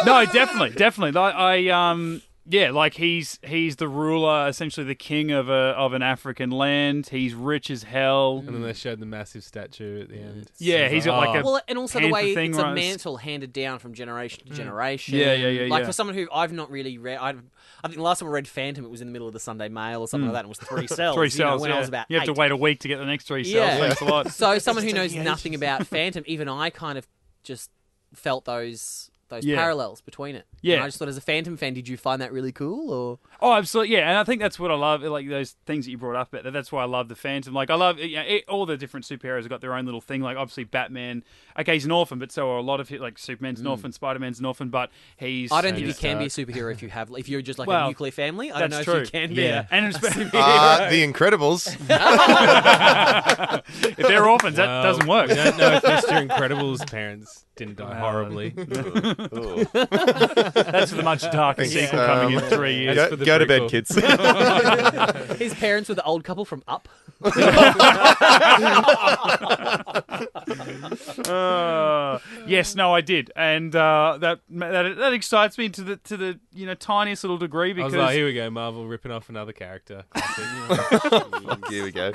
no, definitely, definitely. Like, I um yeah, like he's he's the ruler, essentially the king of a of an African land. He's rich as hell. and then they showed the massive statue at the end. Yeah, It's he's got like oh. a- Well, and also the way thing, it's a mantle handed down from generation to generation. Yeah, yeah, yeah, Like yeah. for someone who I've not really read, I've, I think the last time I read Phantom, it was in the middle of the Sunday Mail or something like that. and It was three cells. Mm. Three you know, cells. when yeah. I was about you have to wait a week to get the next three cells. Yeah. Thanks a lot. So someone who knows nothing about Phantom, even I kind of just felt those those Yeah. parallels between it. Yeah. And I just thought, as a Phantom fan, did you find that really cool? Or Oh, absolutely, yeah, and I think that's what I love, like those things that you brought up. But that's why I love the Phantom. Like I love you know, it, all the different superheroes have got their own little thing. Like obviously Batman, okay, he's an orphan, but so are a lot of it. Like Superman's an orphan, Spider Man's an orphan, but he's. Mm. I don't think you he's- can be a superhero if you have if you're just like a nuclear family. I don't know That's if true. you can be. Yeah, a- and it's, Uh, the Incredibles. if they're orphans, that doesn't work. We don't know if Mr. Incredible's parents didn't die horribly. Ooh. That's the much darker Thanks, sequel coming in um, three years. Go, for the go to bed, prequel. kids. His parents were the old couple from Up. Uh, yes, no, I did, and uh, that, that that excites me to the to the you know tiniest little degree I because was like, here we go, Marvel ripping off another character. Here we go.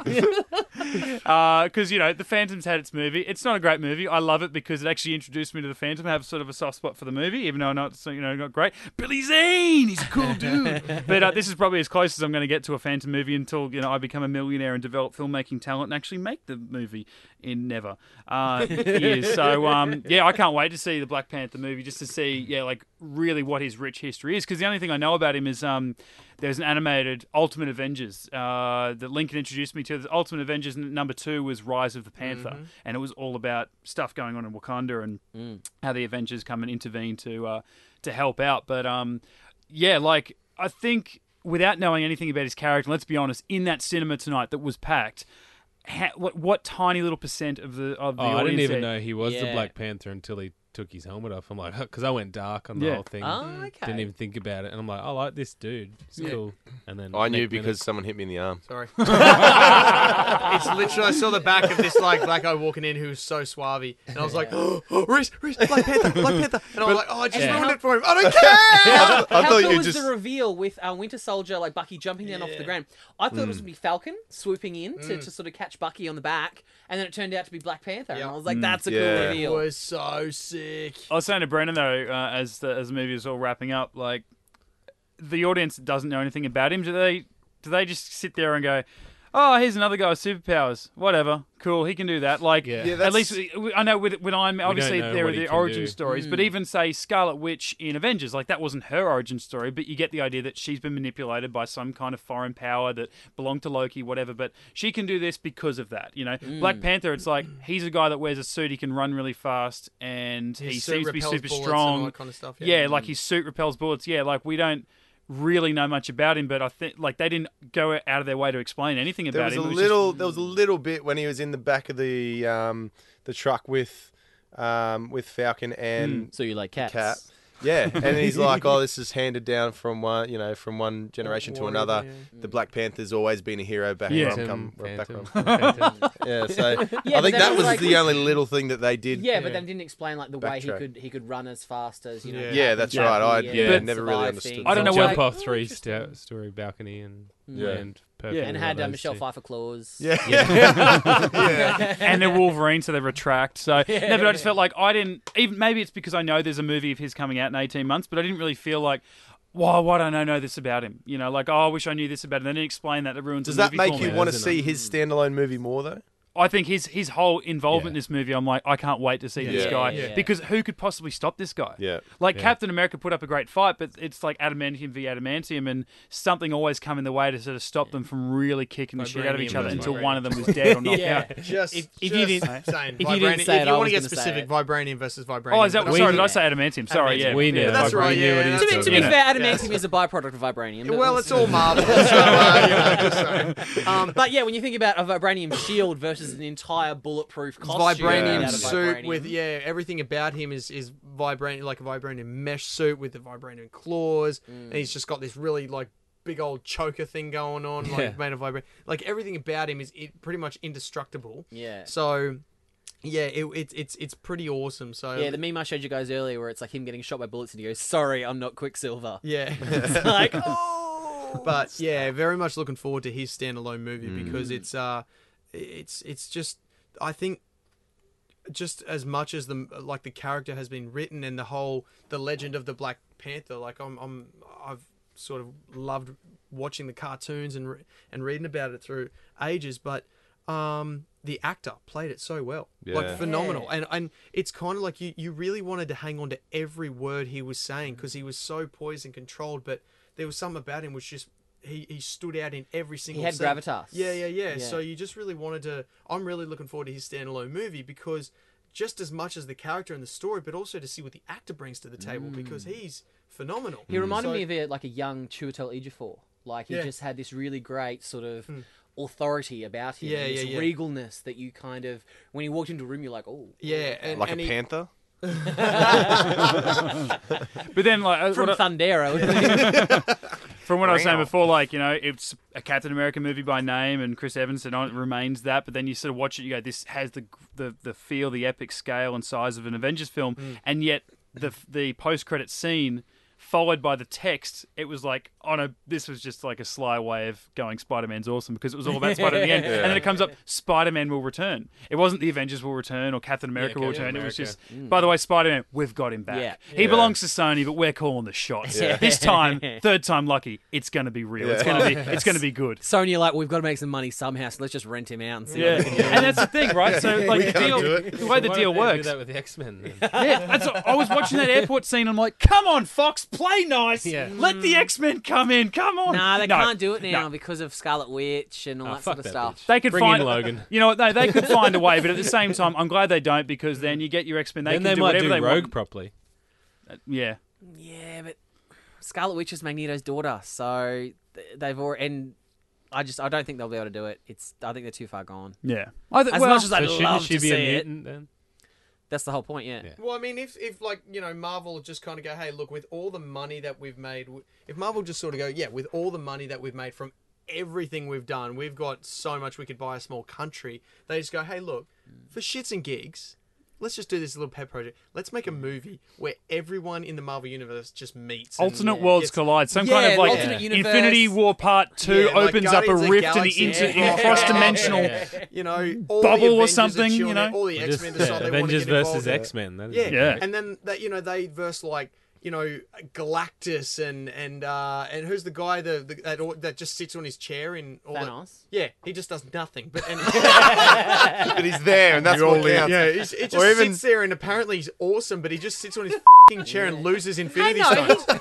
because you know the Phantom's had its movie. It's not a great movie. I love it because it actually introduced me to the Phantom. I have sort of a soft spot for the movie, even though I know it's you know not great. Billy Zane, he's a cool dude. but uh, this is probably as close as I'm going to get to a Phantom movie until you know I become a millionaire and develop filmmaking talent and actually make the movie in never uh, years. So um, yeah, I can't wait to see the Black Panther movie just to see yeah like really what his rich history is because the only thing I know about him is um, there's an animated Ultimate Avengers uh, that Lincoln introduced me to. The Ultimate Avengers number two was Rise of the Panther, and it was all about stuff going on in Wakanda and how the Avengers come and intervene to uh, to help out. But um, yeah, like I think without knowing anything about his character, let's be honest, in that cinema tonight that was packed. Ha- what what tiny little percent of the of the Oh, I didn't even there- know he was the Black Panther until he took his helmet off. I'm like, because I went dark on the Yeah. whole thing. Oh, okay. Didn't even think about it, and I'm like, I like this dude. It's cool. And then I knew next minute- because someone hit me in the arm. Sorry. it's literally I saw the back of this like black guy walking in who was so suavey, and I was like, oh, Reese, Reese, Black Panther, Black Panther, and I was like, oh, I just Yeah. ruined it for him. I don't care. How, I how thought cool you was just- the reveal with uh, Winter Soldier, like Bucky jumping down off the ground? I thought it was going to be Falcon swooping in to, to sort of catch Bucky on the back, and then it turned out to be Black Panther. And Yeah. I was like, that's a Yeah. cool it reveal. was so sick. I was saying to Brendan though, uh, as the as the movie is all wrapping up, like the audience doesn't know anything about him. Do they do they just sit there and go, "Oh, here's another guy with superpowers. Whatever, cool, he can do that." Like Yeah. Yeah, at that's- least I know with when I'm obviously know there are what he the can origin do. stories, but hmm. even say Scarlet Witch in Avengers, like that wasn't her origin story, but you get the idea that she's been manipulated by some kind of foreign power that belonged to Loki, whatever. But she can do this because of that. You know, hmm. Black Panther. It's like he's a guy that wears a suit, he can run really fast, and he His suit seems to be super bullets and strong. all that kind of stuff. Yeah, hmm. like his suit repels bullets. Yeah, like we don't really know much about him, but I think like they didn't go out of their way to explain anything There about was a him. It was little. There was a little bit when he was in the back of the um, the truck with um, with Falcon and So you like cats? Cat. Yeah, and he's like, "Oh, this is handed down from one, you know, from one generation to Warrior, another." yeah. The Black Panther's always been a hero back Yeah. where I'm come, Phantom, back where I'm- Phantom. Yeah, so Yeah, I but think then that it's was like- the only little thing that they did. Yeah, but Yeah. then didn't explain like the way he Backtrack. could he could run as fast as you know. Yeah. Yeah, that's right. I- yeah, and never really survive understood things. I don't know Jump why- off three sta- story balcony and Yeah. land perfectly. And had uh, Michelle two. Pfeiffer claws. Yeah, and they're Wolverine, so they retract. So no, but I just felt like I didn't even. Maybe it's because I know there's a movie of his coming out in 18 months, but I didn't really feel like. Why? Why don't I know this about him? You know, like oh, I wish I knew this about him. They didn't explain that. That ruins Does the that movie make for you want to see his standalone movie more though? I think his his whole involvement in this movie, I'm like, I can't wait to see this Yeah. guy Yeah. because who could possibly stop this guy? Yeah. Like Yeah. Captain America put up a great fight, but it's like adamantium v adamantium, and something always come in the way to sort of stop them from really kicking the shit out of each Vibranium other versus until one of them was dead or knocked Yeah. out. Just, If- if just you didn't- saying, if you didn't say if it, you I want was to get gonna say specific, it. vibranium versus vibranium. Oh, is that sorry? I'm- Did I say adamantium? Sorry, Adamantium. yeah. We know. Yeah, that's right, knew yeah, what he yeah, was To be, to be Yeah. fair, adamantium is a byproduct of vibranium. but Well, it's all Marvel. so, uh, you know, just saying. Um, But yeah, when you think about a vibranium shield versus an entire bulletproof costume vibranium of suit vibranium. with yeah, everything about him is is vibranium, like a vibranium mesh suit with the vibranium claws, and he's just got this really like big old choker thing going on, like Yeah. made of vibranium. Like everything about him is it, pretty much indestructible. Yeah. So. Yeah, it, it's it's it's pretty awesome. So Yeah, the meme I showed you guys earlier, where it's like him getting shot by bullets, and he goes, "Sorry, I'm not Quicksilver." yeah. It's like, oh. but yeah, very much looking forward to his standalone movie because it's uh, it's it's just I think just as much as the like the character has been written and the whole the legend of the Black Panther, like I'm I'm I've sort of loved watching the cartoons and re- and reading about it through ages, but um the actor played it so well. Like phenomenal. Yeah. and and it's kind of like you you really wanted to hang on to every word he was saying because he was so poised and controlled but there was something about him which just he, he stood out in every single He had scene. gravitas. yeah, yeah yeah Yeah. so you just really wanted to i'm really looking forward to his standalone movie because just as much as the character and the story but also to see what the actor brings to the table mm. because he's phenomenal He reminded So- me of a, like a young Chiwetel Ejiofor. Like he Yeah. just had this really great sort of hmm. authority about him, Yeah, and this yeah, yeah. regalness that you kind of when he walked into a room, you're like, oh, yeah and, Like and a he, panther. But then, like, from what Thundero. from what I was saying Wow. before, like you know, it's a Captain America movie by name, and Chris Evans said oh, it remains that. But then you sort of watch it, you go, this has the the the feel, the epic scale and size of an Avengers film, Mm. and yet the the post credit scene. Followed by the text, it was like on a. This was just like a sly way of going. Spider Man's awesome because it was all about Spider Man. at the end, and then it comes up. Spider Man will return. It wasn't the Avengers will return or Captain America will Captain return. It was America. just. Mm. By the way, Spider Man, we've got him back. Yeah. He belongs to Sony, but we're calling the shots. Yeah. This time, third time lucky, it's going to be real. It's going to be it's going to be good. Sony are like, we've got to make some money somehow, so let's just rent him out and see. Yeah, what we and that's the thing, right? So like the deal, do the way the deal don't do works. that with the X Men. Yeah, that's I was watching that airport scene. I'm like, come on, Fox, play nice. Yeah. Let the X Men come in. Come on. Nah, they No, can't do it now no. because of Scarlet Witch and all Oh, that fuck sort of that stuff. bitch. They could Bring find in Logan. You know what? No, they could find a way, but at the same time, I'm glad they don't because then you get your X Men. They then can they do might whatever do they Rogue want. properly. Uh, yeah. Yeah, but Scarlet Witch is Magneto's daughter, so th- they've already. And I just, I don't think they'll be able to do it. It's, I think they're too far gone. Yeah. I th- As well, much as So I'd shouldn't love she to be see a it, mutant then? That's the whole point. Yeah. Yeah. Well, I mean, if if like you know Marvel just kind of go, hey, look, with all the money that we've made, if Marvel just sort of go, yeah, with all the money that we've made from everything we've done, we've got so much we could buy a small country. They just go, hey, look, for shits and gigs, let's just do this little pet project. Let's make a movie where everyone in the Marvel universe just meets. and alternate Yeah. worlds gets- collide. Some Yeah, kind of like alternate universe. Infinity War Part Two Yeah, like opens up a Guardians of rift in the Galaxy. inter- Yeah. cross-dimensional. Yeah. you know, all Bubble or Avengers are something, you chilling know? out, all the X Men yeah, decide they want to Avengers get involved. versus X Men. Yeah. Yeah. And then that you know they verse like you know Galactus and and uh and who's the guy the, the that that just sits on his chair in all the- Thanos. yeah, he just does nothing. But and But he's there, and that's what counts. yeah, he's, it just Or even- sits there and apparently he's awesome, but he just sits on his fing chair and loses Infinity no, Stones. He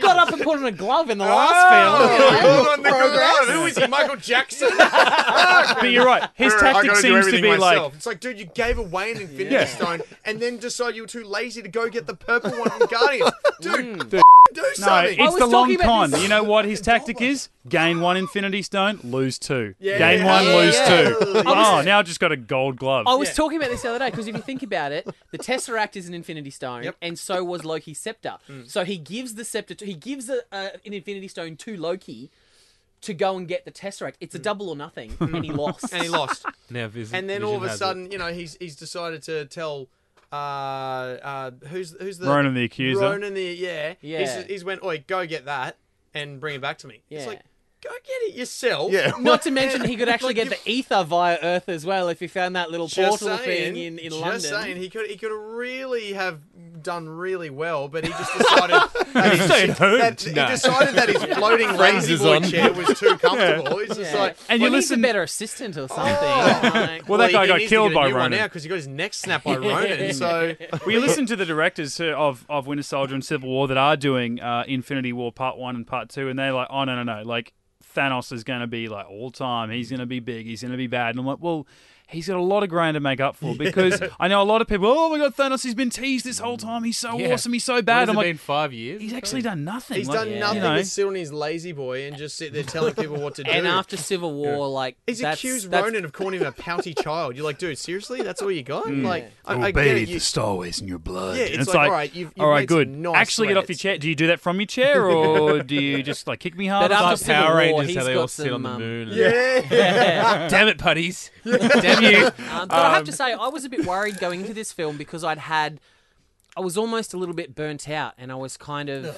got up and put on a glove in the Oh, last film. hold on the. Who is he? Michael Jackson? But you're right. His I tactic gotta do seems to everything be like it's like, dude, you gave away an Infinity Yeah. Stone and then decided you were too lazy to go get the purple one from Guardians. Dude, mm. Dude. do No, something. it's was the long talking about con. this- You know what his tactic is? Gain one Infinity Stone, lose two. Yeah. Gain one, Yeah, lose yeah. two. I Oh, now I just got a gold glove. I was Yeah. talking about this the other day because if you think about it, the Tesseract is an Infinity Stone, Yep. and so was Loki's scepter. So he gives the scepter, to, he gives a, uh, an Infinity Stone to Loki to go and get the Tesseract. It's a double or nothing, and he lost. and he lost. Now Vision, and then all of a has it. sudden, you know, he's he's decided to tell uh uh who's who's the Ronan the Accuser. Ronan the yeah Yeah. He's, he's went, oi, go get that and bring it back to me. It's Yeah. like, go get it yourself. Yeah. Not to mention, he could actually Like, get the Aether via Earth as well if he found that little Just portal saying, thing in, in just London. saying, he could he could really have done really well, but he just decided that, his, Stayed home. that he decided that his floating lazy is boy on. chair was too comfortable. He's just Yeah. like, And well, you he needs listen- a better assistant or something. Oh. Like- Well, that he- guy he got needs to killed by Ronan. now because he got his neck snapped by Ronan. So well, you listen to the directors of of Winter Soldier and Civil War that are doing uh, Infinity War Part One and Part Two, and they're like, oh no no no, like Thanos is going to be like all time. He's going to be big. He's going to be bad. And I'm like, well. He's got a lot of ground to make up for because I know a lot of people. Oh my god, Thanos! He's been teased this whole time. He's so Yeah. awesome. He's so What bad. has I'm it like, been five years? he's actually done nothing. he's Like, done yeah. nothing You know, but sit on his lazy boy and just sit there telling people what to do. and after Civil War, like He's that's, accused that's, Ronan of calling him a pouty child. You're like, dude, seriously? That's all you got? Mm. Like, I, I get it. You, Star Wars in your blood. Yeah, And it's like, all right, you've- you've all right, made good. some nice Actually, get off your threats. chair. Do you do that from your chair, or do you just like kick me hard? But It's after like- Civil Power War, Rangers, he's how they got all sit on some, the um, moon. and- yeah. Damn it, putties! Damn you! Um, but I have to say, I was a bit worried going into this film because I'd had, I was almost a little bit burnt out, and I was kind of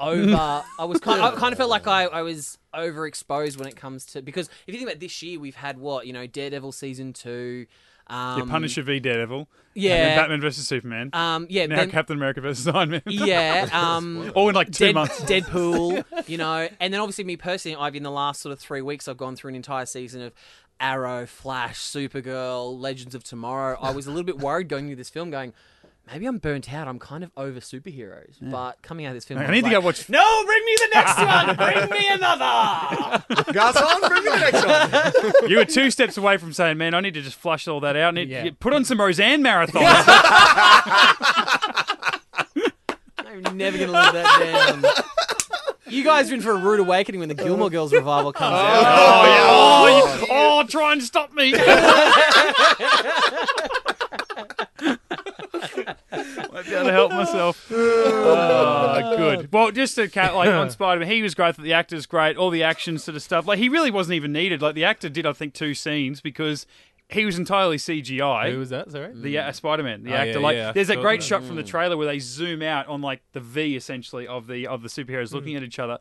over. I was kind. Of, I kind of felt like I, I was overexposed when it comes to because if you think about this year, we've had what you know, Daredevil season two. Um, yeah, Punisher v Daredevil. Yeah. And Batman versus Superman. Um, yeah, now then, Captain America versus Iron Man. yeah. Um, All in like two Dead, months. Deadpool, you know, and then obviously me personally, I've in the last sort of three weeks, I've gone through an entire season of Arrow, Flash, Supergirl, Legends of Tomorrow. I was a little bit worried going into this film, going, maybe I'm burnt out. I'm kind of over superheroes. But coming out of this film, I was need to go watch. No, bring me the next one. Bring me another. Garcon, bring me the next one. You were two steps away from saying, "Man, I need to just flush all that out. I need Yeah. put on some Roseanne marathon." I'm never gonna live that down. You guys are in for a rude awakening when the Gilmore Girls revival comes oh, out. oh, yeah. oh, oh you- oh, try and stop me. Might be able to help myself. Oh, good. Well, just to cat like on Spider Man, he was great. The actor's great. All the action sort of stuff. Like he really wasn't even needed. Like the actor did, I think, two scenes because he was entirely CGI. Who was that? Sorry. the uh, Spider Man, the Oh, actor. yeah, like, yeah, there's a saw great that. shot from the trailer where they zoom out on like the V essentially of the of the superheroes looking at each other.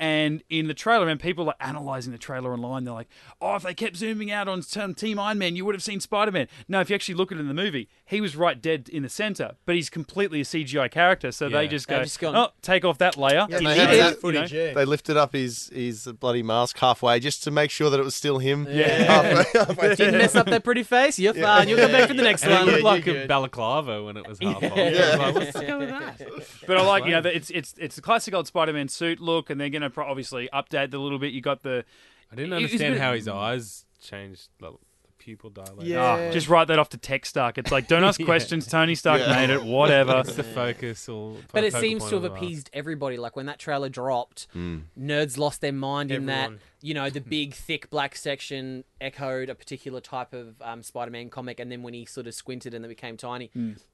And in the trailer, and people are analyzing the trailer online. They're like, "Oh, if they kept zooming out on Team Iron Man, you would have seen Spider Man." No, if you actually look at it in the movie, he was right dead in the center, but he's completely a CGI character. So they Yeah. just They've go, just gone- "Oh, take off that layer." Yeah, they need had that you footage, know? yeah. They lifted up his his bloody mask halfway just to make sure that it was still him. Yeah. Halfway, halfway Didn't mess up that pretty face. You're fine. You'll come back for the next And it one. looked like you're a balaclava when it was half off. Yeah. I was like, what's going on with that? But I like, you know, that it's it's it's a classic old Spider-Man suit look, and they're going to pro- obviously update the little bit. You got the I didn't It was a understand how his eyes changed. The, the pupil dilate. Yeah. Ah, just write that off to Tech Stark. It's like, don't ask Yeah. questions. Tony Stark Yeah. made it. Whatever. That's the focus. Or But it seems to have of the appeased everybody. Like when that trailer dropped, nerds lost their mind in that. You know, the big, thick black section echoed a particular type of um, Spider-Man comic, and then when he sort of squinted and then became tiny,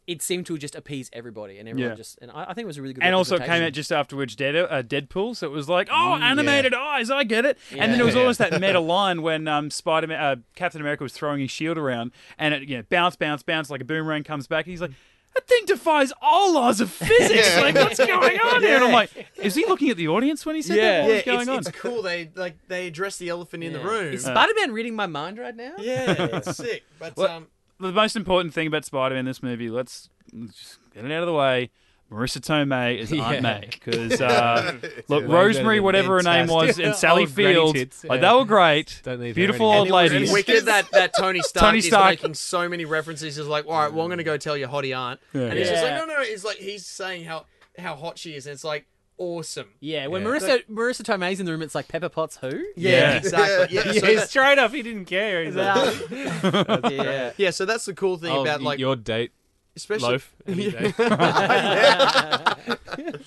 it seemed to just appease everybody, and everyone Yeah. just. And I, I think it was a really good. and also it came out just afterwards Dead, uh, Deadpool, so it was like, oh, animated eyes, I get it. And then there was Yeah. almost that meta line when um, Spider Man, uh, Captain America was throwing his shield around, and it you know bounce, bounce, bounce like a boomerang comes back, and he's like. That thing defies all laws of physics. Yeah. Like, what's going on here? And I'm like, is he looking at the audience when he said Yeah. that? Yeah, What's going it's, on? it's cool. They like they address the elephant in the room. Is Spider-Man reading my mind right now? yeah, it's sick. But Well- um, the most important thing about Spider-Man in this movie, let's, let's just get it out of the way. Marisa Tomei is Aunt Yeah. May because uh, look, Way Rosemary, whatever her name was, and Sally Old granny Fields, tits, like they were great, Don't need beautiful old and it was ladies. wicked that that Tony Stark Tony is making so many references. He's like, all right, well, I'm going to go tell your hottie aunt, and he's just like, Yeah. no, no, it's like he's saying how how hot she is, and it's like awesome. Yeah, when Yeah. Marisa Marisa Tomei's in the room, it's like Pepper Potts who? Yeah, Yeah. exactly. Yeah, Yeah, so that- straight up, he didn't care. He's like, yeah. yeah, so that's the cool thing oh, about y- like your date especially loaf. Any day.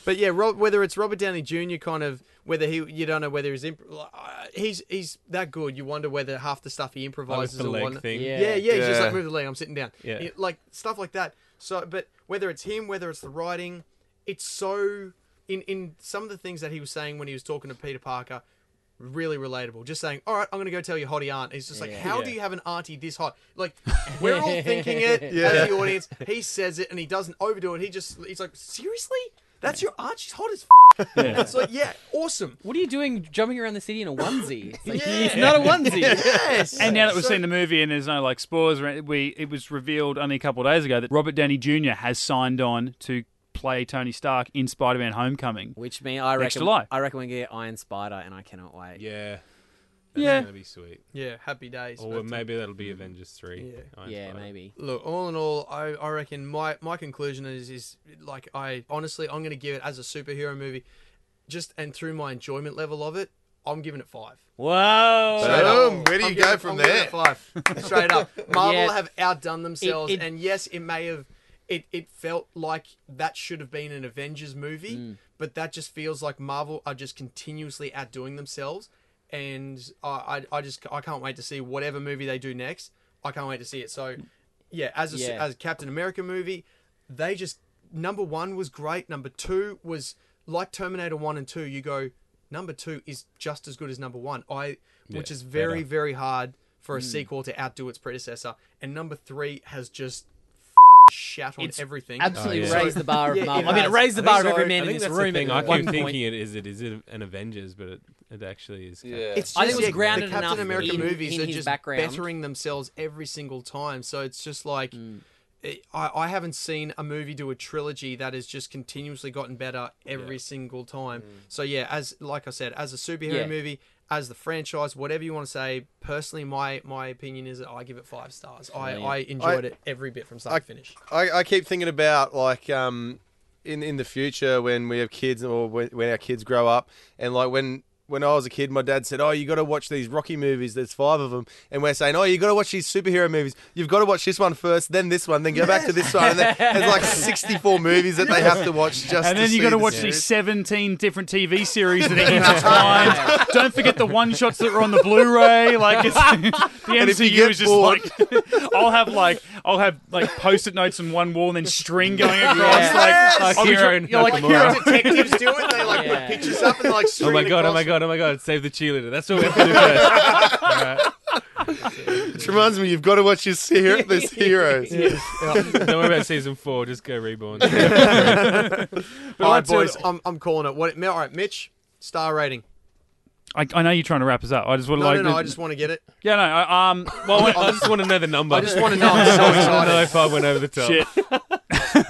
but yeah, Rob, whether it's Robert Downey Jr. kind of whether he you don't know whether he's imp- uh, he's he's that good. You wonder whether half the stuff he improvises with the or one- thing. Yeah. Yeah, yeah, he's just like move the leg. I'm sitting down. Yeah. It- like stuff like that. So, but whether it's him, whether it's the writing, it's so in in some of the things that he was saying when he was talking to Peter Parker. Really relatable. Just saying, all right, I'm gonna go tell your hottie aunt. He's just like, Yeah. how do you have an auntie this hot? Like, we're all thinking it Yeah. as the audience. He says it and he doesn't overdo it. He just, he's like, seriously, that's your aunt? She's hot as. F-. It's like, yeah, awesome. What are you doing jumping around the city in a onesie? It's, like, Yeah. it's not a onesie. Yes. And now that we've So- seen the movie and there's no like spoilers, or we it was revealed only a couple of days ago that Robert Downey Jr. has signed on to play Tony Stark in Spider-Man: Homecoming. Which mean I Next reckon July. I reckon we get Iron Spider, and I cannot wait. Yeah. That's Yeah. gonna be sweet. yeah, happy days. Or maybe that'll be Avengers three. Yeah. Iron Yeah, Spider. maybe. Look, all in all, I, I reckon my, my conclusion is is like I honestly I'm gonna give it as a superhero movie, just and through my enjoyment level of it, I'm giving it five. Whoa! Up. Boom. Where do I'm you giving- go from I'm giving there? it Five. Straight up. Marvel Yeah. have outdone themselves, it- and yes, it may have. It, it felt like that should have been an Avengers movie, Mm. but that just feels like Marvel are just continuously outdoing themselves, and I, I, I just I can't wait to see whatever movie they do next. I can't wait to see it. So, yeah, as a, Yeah. as a Captain America movie, they just number one was great. Number two was like Terminator one and two. You go number two is just as good as number one. I which Yeah, is very better. very hard for a sequel to outdo its predecessor. And number three has just shat on It's everything. Absolutely Oh, yeah. raised the bar of Yeah, Marvel. I mean, it raised the bar think of every man I in this room thing. I one keep point. thinking it is it is it an Avengers, but it, it actually is. Yeah. It's just, I think it was yeah, grounded the Captain America in- movies in are just background. bettering themselves every single time. So it's just like hmm. it, I, I haven't seen a movie do a trilogy that has just continuously gotten better every single time. Hmm. So yeah, as like I said, as a superhero Yeah. movie, as the franchise, whatever you want to say, personally, my my opinion is that I give it five stars. I, I enjoyed I- it every bit from start I- to finish. I, I keep thinking about like um in in the future when we have kids or when, when our kids grow up and like when when I was a kid, my dad said, "Oh, you got to watch these Rocky movies. There's five of them." And we're saying, "Oh, you got to watch these superhero movies. You've got to watch this one first, then this one, then go back to this one." And then there's like 64 movies that they have to watch just. And to then you see got to the watch series. these 17 different TV series that are intertwined. Don't forget the one shots that are on the Blu-ray. Like it's, the And if you MCU is just bored- like I'll have like I'll have like post-it notes on one wall and then string going across. Yeah. Like, Like I'll be Hiro try- and you're like Nakamura. Detectives do it. They like Yeah. put pictures up and like. Oh my god! Oh my god! Oh my god! Save the cheerleader. That's what we have to do first. All right. Which reminds me, you've got to watch your hero, these heroes. Don't worry about season four. Just go reborn. All right, boys. I'm, I'm calling it. What? All right, Mitch. Star rating. I, I know you're trying to wrap us up. I just want to No, like no, no. I just want to get it. yeah no I, um well I just want to know the number. I just want to know. I'm so I excited. know if I went over the top. Shit.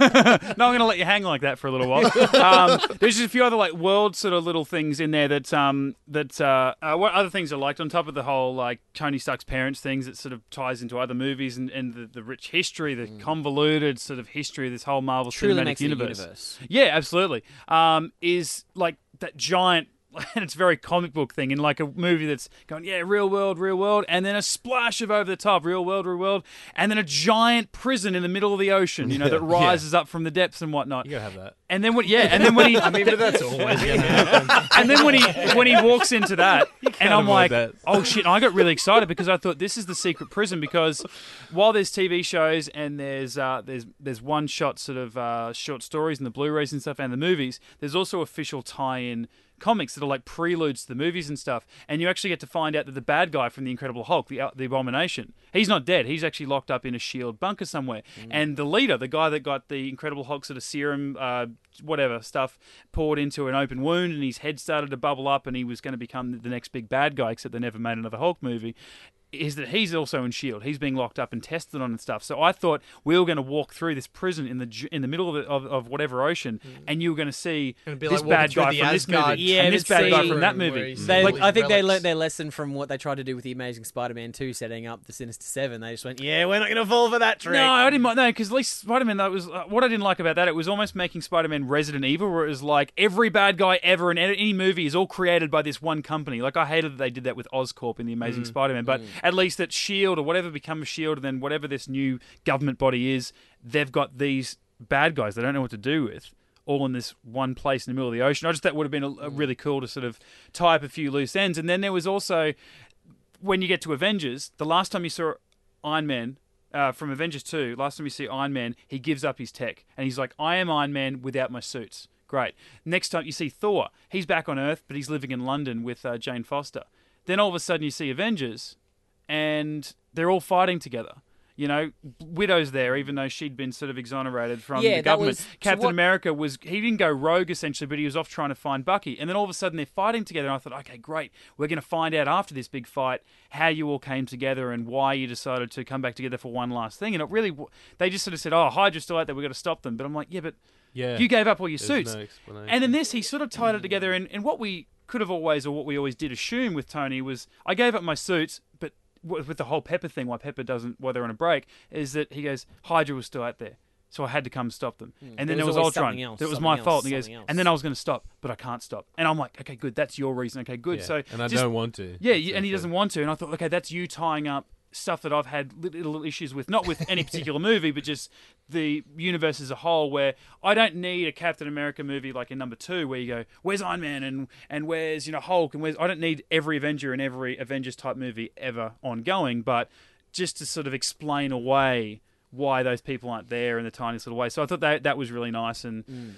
no, I'm going to let you hang like that for a little while. Um, there's just a few other like world sort of little things in there that um that uh, uh what other things I liked on top of the whole like Tony Stark's parents things that sort of ties into other movies and, and the, the rich history, the convoluted sort of history of this whole Marvel Truly cinematic makes universe. universe. Yeah, absolutely. Um, is like that giant. And it's very comic book thing in like a movie that's going, yeah, real world, real world, and then a splash of over the top, real world, real world, and then a giant prison in the middle of the ocean, you know, that Yeah. rises up from the depths and whatnot. You gotta have that. And then when, yeah, and then when he, I mean, but that's always gonna happen. and then when he when he walks into that, and I'm like, that. oh shit! And I got really excited because I thought this is the secret prison because while there's TV shows and there's uh, there's there's one shot sort of uh, short stories and the Blu-rays and stuff and the movies, there's also official tie-in comics that are like preludes to the movies and stuff, and you actually get to find out that the bad guy from the Incredible Hulk, the uh, the Abomination, he's not dead. He's actually locked up in a shield bunker somewhere, and the leader, the guy that got the Incredible Hulk sort of serum, uh, whatever stuff, poured into an open wound, and his head started to bubble up, and he was going to become the next big bad guy. Except they never made another Hulk movie. Is that he's also in Shield? He's being locked up and tested on and stuff. So I thought we were going to walk through this prison in the in the middle of, the, of, of whatever ocean, and you were going to see this like bad guy the from this Asgard movie, Yeah, and this bad guy from that movie. They, all these I think they learned their lesson from what they tried to do with the Amazing Spider-Man 2, setting up the Sinister Seven. They just went, "Yeah, we're not going to fall for that trick." No, I didn't mind. No, because at least Spider-Man. That was uh, what I didn't like about that. It was almost making Spider-Man Resident Evil, where it was like every bad guy ever in any any movie is all created by this one company. Like I hated that they did that with Oscorp in the Amazing Spider-Man, but mm. At least at Shield or whatever become Shield, and then whatever this new government body is, they've got these bad guys they don't know what to do with. all in this one place in the middle of the ocean. I just thought would have been a, a really cool to sort of tie up a few loose ends. And then there was also when you get to Avengers, the last time you saw Iron Man uh, from Avengers 2, last time you see Iron Man, he gives up his tech and he's like, I am Iron Man without my suits. Great. Next time you see Thor, he's back on Earth, but he's living in London with uh, Jane Foster. Then all of a sudden you see Avengers and they're all fighting together. You know, Widow's there, even though she'd been sort of exonerated from Yeah, the that government. was- so Captain what- America was, he didn't go rogue essentially, but he was off trying to find Bucky. And then all of a sudden they're fighting together. And I thought, okay, great. We're going to find out after this big fight how you all came together and why you decided to come back together for one last thing. And it really, they just sort of said, oh, Hydra's still out there. We've got to stop them. But I'm like, yeah, but Yeah. you gave up all your suits. no. And in this, he sort of tied it together. And, and what we could have always, or what we always did assume with Tony was, I gave up my suits, but w- with the whole Pepper thing, why Pepper doesn't, why they're on a break, is that he goes, Hydra was still out there. So I had to come stop them. Hmm. And then There there was was, always Ultron. something else, that was my else, fault. And he goes, else. and then I was going to stop, but I can't stop. And I'm like, okay, good. That's your reason. Okay, good. Yeah, So and I just- don't want to. yeah, That's and he doesn't want to. And I thought, okay, that's you tying up stuff that I've had little, issues with, not with any particular movie, but just the universe as a whole. Where I don't need a Captain America movie like in number two, where you go, "Where's Iron Man?" and and where's you know Hulk, and where's I don't need every Avenger and every Avengers type movie ever ongoing, but just to sort of explain away why those people aren't there in the tiniest little way. So I thought that that was really nice and. Mm.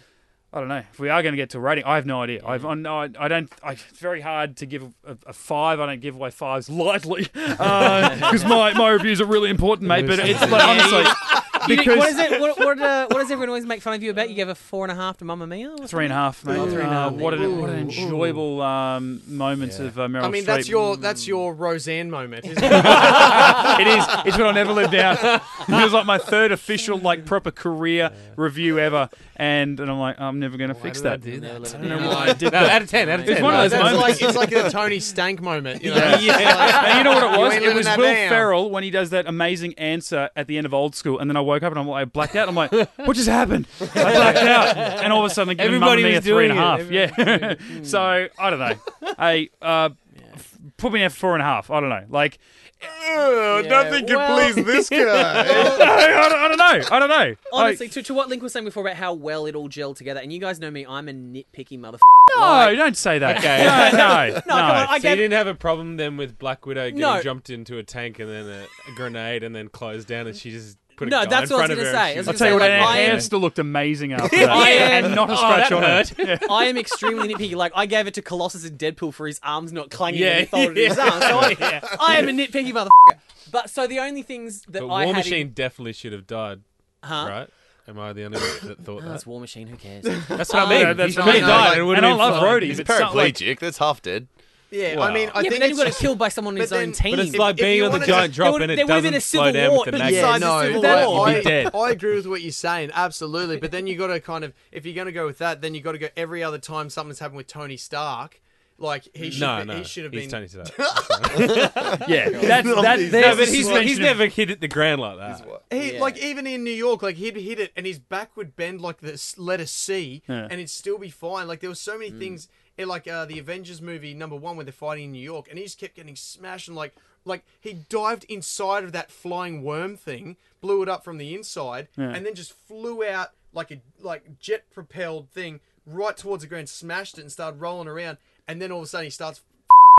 I don't know if we are going to get to a rating. I have no idea. I've I, no, I don't. I, it's very hard to give a, a five. I don't give away fives lightly uh, because my, my reviews are really important, mate. But it's like, honestly You did- because what is it? What, what, uh, what does everyone always make fun of you about? You gave a four and a half to Mamma Mia. or three and a half, mate. Oh, three and a Uh, what, an, what an enjoyable um, moments Yeah. of uh, Meryl I mean, Streep. that's your that's your Roseanne moment, isn't it? it is. It's what I'll never live down. It was like my third official, like proper career review ever, and and I'm like, I'm never going to fix did I that. do that? I don't know why I did No, that. out of ten, out of ten. It's one of those That's moments. like it's like the Tony Stank moment. You know? And you know what it was? It was that Will. Ferrell when he does that amazing answer at the end of Old School, and then I woke up and I'm like, I blacked out. I'm like, what just happened? I blacked out, and all of a sudden, I give Everybody Mamma Mia was three and a doing half. it. Yeah. so I don't know. Hey, uh, f- put me there for four and a half. I don't know. Like, Ugh, nothing can well- please this guy. I, don't, I don't know. I don't know. Honestly, to, to what Link was saying before about how well it all gelled together, and you guys know me, I'm a nitpicky motherfucker. no, don't say that. Okay. No, no, no. come on, I so you gave- didn't have a problem then with Black Widow getting No. jumped into a tank and then a, a grenade and then closed down and she just put a No, that's in what I was gonna say. I I'll was she tell you what, Like, her I hair am- still looked amazing after that, I am- and not a Oh, scratch that on hurt. it. I am extremely nitpicky. Like I gave it to Colossus in Deadpool for his arms not clanging Yeah, when he folded his yeah. arms. So I, Yeah. I am a nitpicky motherfucker. But so the only things that But I War had Machine in, definitely should have died, huh? right? Am I the only one that thought Oh, that? it's War Machine. Who cares? That's what I Um, mean. Yeah, that's He what I mean. died Like, and it would and have I love fine. Rhodey. He's but like- paraplegic. That's half dead. Yeah, Wow. I mean, I yeah, think but then he it's- got killed by someone on but his own team. But it's like if you being on the giant to- drop would- and there it would've been doesn't a slow civil down war with the mag. Yeah, no, Civil I, War. You'd be dead. I, I agree with what you're saying, absolutely. But then you got to kind of, if you're going to go with that, then you got to go every other time something's happened with Tony Stark. Like he should, No, be, no, he should have he's been. Tony Stark. Yeah, that's that. No, No, but he's, he's never hit it the ground like that. He Yeah. like even in New York, like he'd hit it and his back would bend like the letter C, Yeah. and it'd still be fine. Like there were so many Mm. things in like uh, the Avengers movie number one where they're fighting in New York, and he just kept getting smashed and like like he dived inside of that flying worm thing, blew it up from the inside, Yeah. and then just flew out like a like jet propelled thing right towards the ground, smashed it, and started rolling around, and then all of a sudden he starts.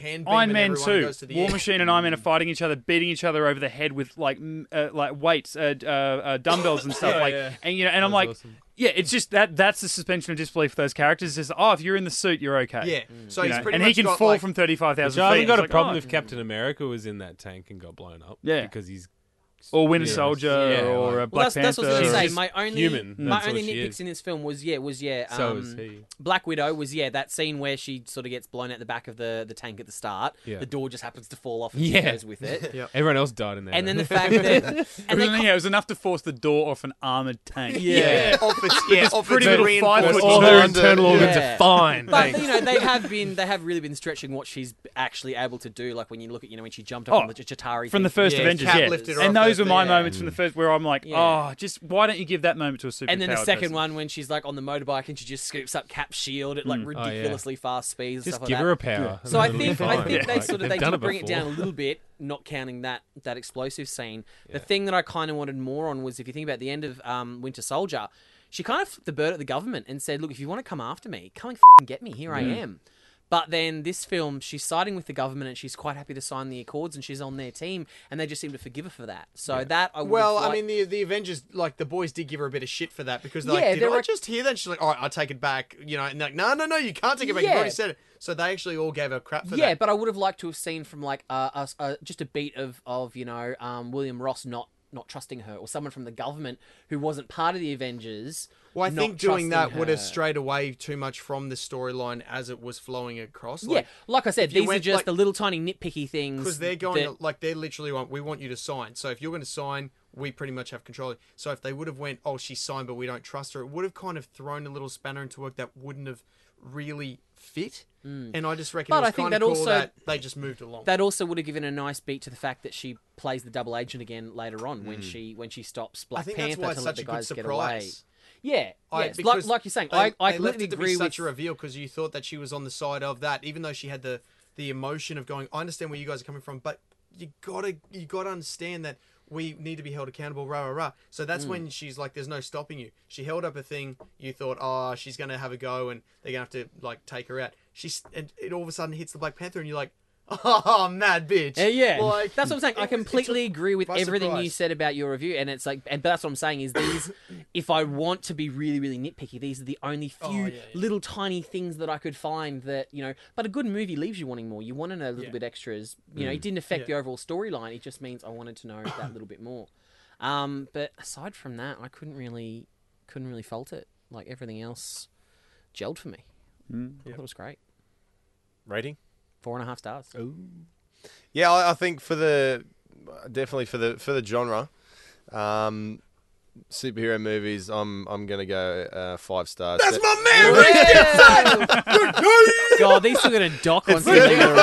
Hand Iron Man everyone Two, goes to the War air. Machine and Iron Man are fighting each other, beating each other over the head with like uh, like weights, uh, uh, uh, dumbbells and stuff. Yeah, like, yeah. and you know, and I'm like, awesome. yeah, it's just that that's the suspension of disbelief for those characters. Is oh, if you're in the suit, you're okay. Yeah, so You he's know, pretty and much he can got, fall like, from thirty five Which thousand I feet. haven't got It's a like, problem oh. if Captain America was in that tank and got blown up. Yeah. because he's or Winter Yeah. Soldier Yeah, or like- uh, Well, Black that's, that's Panther. what I was going to say. My only, human. my That's only what she nitpicks is. in this film was yeah, was yeah. Um, So is he. Black Widow was yeah that scene where she sort of gets blown out the back of the, the tank at the start. Yeah. The door just happens to fall off and she Yeah. goes with it. Yeah. everyone else died in there. And then the fact that and It they was, yeah, it was enough to force the door off an armored tank. Yeah, off its, yeah, off pretty its little reinforced five-foot all her under- internal organs yeah. are fine. But you know they have been they have really been stretching what she's actually able to do. Like when you look at you know when she jumped up Oh, on the Chitauri From thing the first Yeah, Avengers, Cap yeah. lifted her And off those that were my thing. moments from the first where I'm like, Yeah. oh, just why don't you give that moment to a super And then the second one when she's like on the motorbike and she just scoops up Cap's shield at like Oh, yeah. ridiculously fast speeds. and Just stuff give like her a that. power. So I it'll think I fine. think they Like, sort of they've they done did it bring it before. down a little bit, not counting that that explosive scene. The thing that I kind of wanted more on was if you think about the end of um, Winter Soldier, she kind of flipped the bird at the government and said, "Look, if you want to come after me, come and f***ing get me. Here I am." But then this film, she's siding with the government and she's quite happy to sign the accords and she's on their team and they just seem to forgive her for that. So that I would Well, I mean, the the Avengers, like the boys, did give her a bit of shit for that because they're Yeah, like, did they're I like- just hear that? And she's like, all right, I'll take it back. You know, and they're like, no, no, no, you can't take it back. You've Yeah. already said it. So they actually all gave her crap for yeah, that. but I would have liked to have seen from like uh, us uh, just a beat of of you know um, William Ross not not trusting her or someone from the government who wasn't part of the Avengers. Well, I think doing that trusting would have her. strayed away too much from the storyline as it was flowing across. yeah, like I said, these are just like- the little tiny nitpicky things because they're going that- like they're literally want we want you to sign. So if you're going to sign, we pretty much have control. So if they would have went, oh, she signed, but we don't trust her, it would have kind of thrown a little spanner into work that wouldn't have really fit. And I just reckon But it was I think kind that cool also- that they just moved along. that also would have given a nice beat to the fact that she plays the double agent again later on Hmm. when she when she stops Black Panther to let the guys get away. Yeah, I- yes. like, like you're saying, they, I, I they left completely it to agree be with such a reveal because you thought that she was on the side of that, even though she had the the emotion of going. I understand where you guys are coming from, but you gotta you gotta understand that we need to be held accountable. Rah rah rah. So that's mm. when she's like, "There's no stopping you." She held up a thing. You thought, "Oh, she's gonna have a go, and they're gonna have to like take her out." She's and it all of a sudden hits the Black Panther, and you're like, "Oh, mad bitch." Yeah, yeah. Like, that's what I'm saying. I it- it completely took agree with by everything you said about your review, and it's like, and but that's what I'm saying is these. if I want to be really, really nitpicky, these are the only oh, few Oh, yeah, yeah. little tiny things that I could find that you know. But a good movie leaves you wanting more. You want to know a little Yeah. bit extras. You know, it mm. didn't affect Yeah. the overall storyline. It just means I wanted to know that little bit more. Um, but aside from that, I couldn't really, couldn't really fault it. Like everything else, gelled for me. Mm. I thought it was great. Rating? Four and a half stars. Yeah, I, I think for the definitely for the for the genre, um, superhero movies, I'm I'm gonna go uh, five stars. That's De- my man. God, these still gonna dock on something in the room.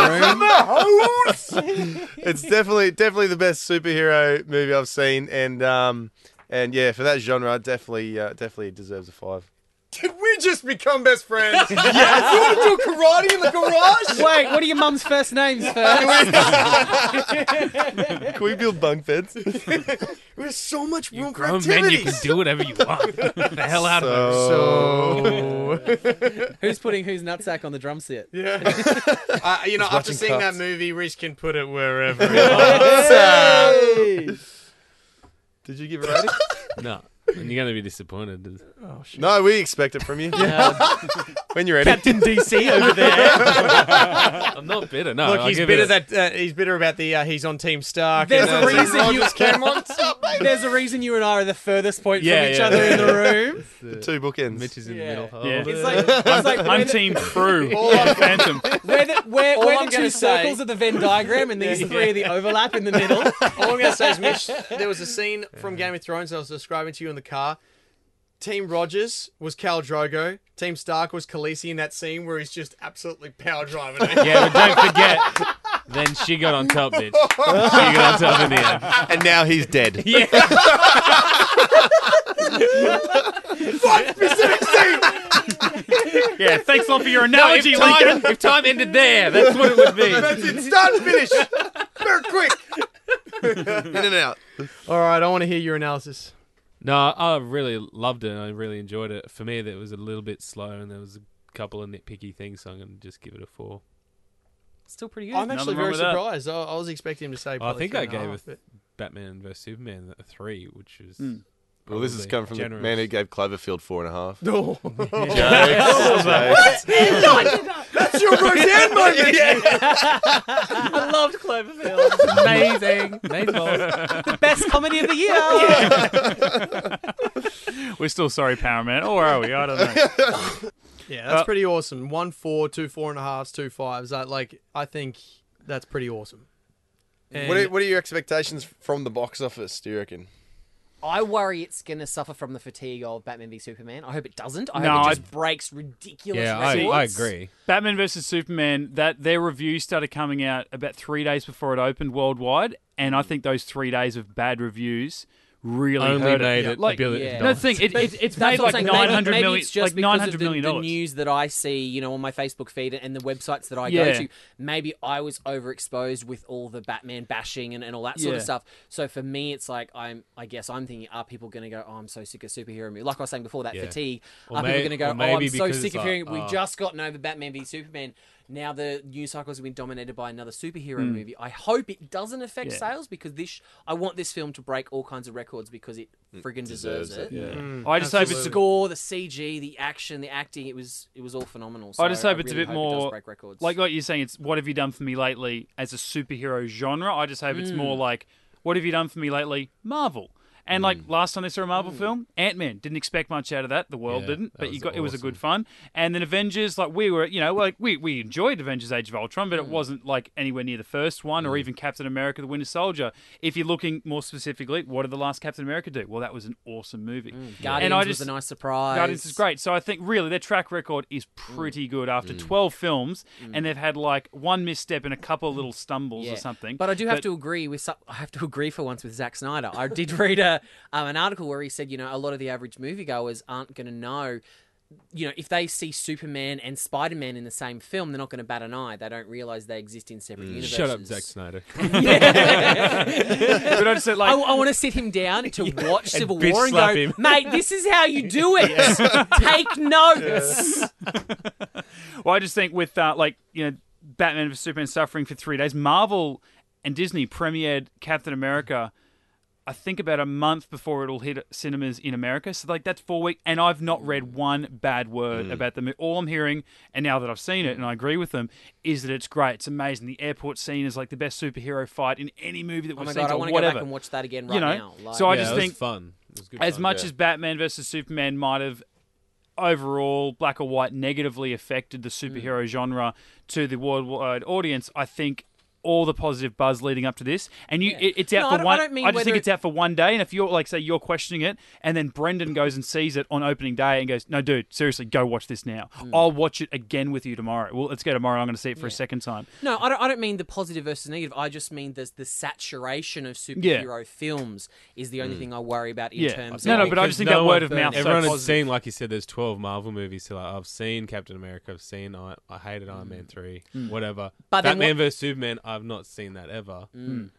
it's definitely definitely the best superhero movie I've seen, and um, and yeah, for that genre, definitely uh, definitely deserves a five. Did we just become best friends? yes. You want to do karate in the garage? Wait, what are your mum's first names first? Can we build bunk beds? There's so much room for Grown men, you can do whatever you want. Get the hell out of it. So, Who's putting whose nutsack on the drum set? Yeah. uh, you know, after watching seeing that cuts. movie, Reese can put it wherever. he wants. did you give a rating? no, and you're going to be disappointed. Oh shit! no, we expect it from you. when you're ready. Captain DC over there. I'm not bitter. No, Look, I'll he's give bitter it a- that uh, he's bitter about the uh, he's on Team Stark. There's and, a uh, reason you- Rogers Ken wants. There's a reason you and I are the furthest point Yeah, from each yeah, other yeah. in the room. The two bookends. Mitch is in Yeah. the middle. Yeah. Oh, It's like, it's like I'm we're the, Team Crew. Phantom. we're the, we're, All we're I'm the two gonna say- circles of the Venn diagram, and these three are the overlap in the middle. All I'm going to say is, Mitch, there was a scene from Game of Thrones I was describing to you in the car. Team Rogers was Khal Drogo. Team Stark was Khaleesi in that scene where he's just absolutely power driving it. Yeah, but don't forget. Then she got on top, bitch. She got on top in the end. and now he's dead. Yeah. Yeah, thanks a lot for your analogy, if, Lincoln. time, if time ended there, that's what it would be. That's it. Start and finish. Very quick. In and out. All right, I want to hear your analysis. No, I really loved it. I really enjoyed it. For me, that was a little bit slow, and there was a couple of nitpicky things. So I'm going to just give it a four. Still pretty good. I'm actually very with that. surprised. I, I was expecting him to say. I think I and a gave half, it but- Batman vs Superman a three, which is hmm. Well, this has probably come from the man who gave Cloverfield four and a half. No. Jokes. Jokes. That's your Roseanne moment. I loved Cloverfield. amazing, amazing. The best comedy of the year. We're still sorry, Paramount. Or are we? I don't know. Yeah, that's Uh, pretty awesome. One four, two four and a halves, two fives. That like I think that's pretty awesome. And What are, what are your expectations from the box office, do you reckon? I worry it's going to suffer from the fatigue of Batman v Superman. I hope it doesn't. I No, hope it I- just breaks ridiculous Yeah, I. I agree. Batman vs Superman. That their reviews started coming out about three days before it opened worldwide, and I mm. think those three days of bad reviews really Only hurt made it. it like, a billion yeah. no, dollars. the thing it, it, it's That's made like I'm saying. nine Maybe- hundred maybe it's just like because of the, million the dollars. news that I see, you know, on my Facebook feed and the websites that I Yeah. go to. Maybe I was overexposed with all the Batman bashing and, and all that sort of stuff. So for me, it's like I'm. I guess I'm thinking, are people going to go? Oh, I'm so sick of superhero movies. Like I was saying before, that Yeah. fatigue. Or are may- people going to go? Oh, I'm so sick of it's hearing. like, we oh. just got over Batman v Superman. Now the news cycles have been dominated by another superhero Hmm. movie. I hope it doesn't affect Yeah. sales because this. I want this film to break all kinds of records because it friggin' deserves, deserves it. it, yeah. I just hope The it's a, score, the CG, the action, the acting, it was it was all phenomenal. So I just hope it's really a bit hope it more break records. like what you're saying. It's what have you done for me lately as a superhero genre. I just hope it's more Hmm. like what have you done for me lately, Marvel. And like Hmm. last time they saw a Marvel mm. film, Ant Man didn't expect much out of that. The world Yeah, didn't, that but you was got it was a awesome. good fun. And then Avengers, like we were, you know, like we we enjoyed Avengers: Age of Ultron, but it Hmm. wasn't like anywhere near the first one, or mm. even Captain America: The Winter Soldier. If you're looking more specifically, what did the last Captain America do? Well, that was an awesome movie. Mm. Guardians and I was a nice surprise. Guardians is great. So I think really their track record is pretty good after 12 films, and they've had like one misstep and a couple of little stumbles Yeah. or something. But I do have to agree with. some- I have to agree for once with Zack Snyder. I did read a um, an article where he said, you know, a lot of the average moviegoers aren't going to know. You know, if they see Superman and Spider Man in the same film, they're not going to bat an eye. They don't realize they exist in separate universes. Shut up, Zack Snyder. but I just said like, I, want to sit him down to watch Civil War and go, him. mate, this is how you do it. Take notes. well, I just think with uh, like you know Batman vs Superman suffering for three days, Marvel and Disney premiered Captain America. I think about a month before it'll hit cinemas in America. So like that's four weeks, and I've not read one bad word Mm. about the movie. All I'm hearing, and now that I've seen it and I agree with them, is that it's great. It's amazing. The airport scene is like the best superhero fight in any movie that Oh we've my seen. god, I want to go back and watch that again right You know, now. Like, so I yeah, just think fun. Good as fun. much yeah. as Batman versus Superman might have overall black or white negatively affected the superhero genre to the worldwide audience, I think all the positive buzz leading up to this, and you, Yeah. it, it's out No, for don't- I one. don't mean just think it's out for one day, and if you're like, say, you're questioning it, and then Brendan goes and sees it on opening day and goes, "No, dude, seriously, go watch this now. I'll watch it again with you tomorrow. Well, let's go tomorrow. I'm going to see it for a Mm. Second time. No, I don't. I don't mean the positive versus negative. I just mean there's the saturation of superhero films is the only thing I worry about in Yeah. terms No, of. no, no, but I just think that word of mouth is so Everyone has positive. seen, like you said, there's 12 Marvel movies. So like, I've seen Captain America. I've seen I, I hated Iron Man three, whatever. Mm. But then Batman what- vs Superman. I've not seen that ever, mm.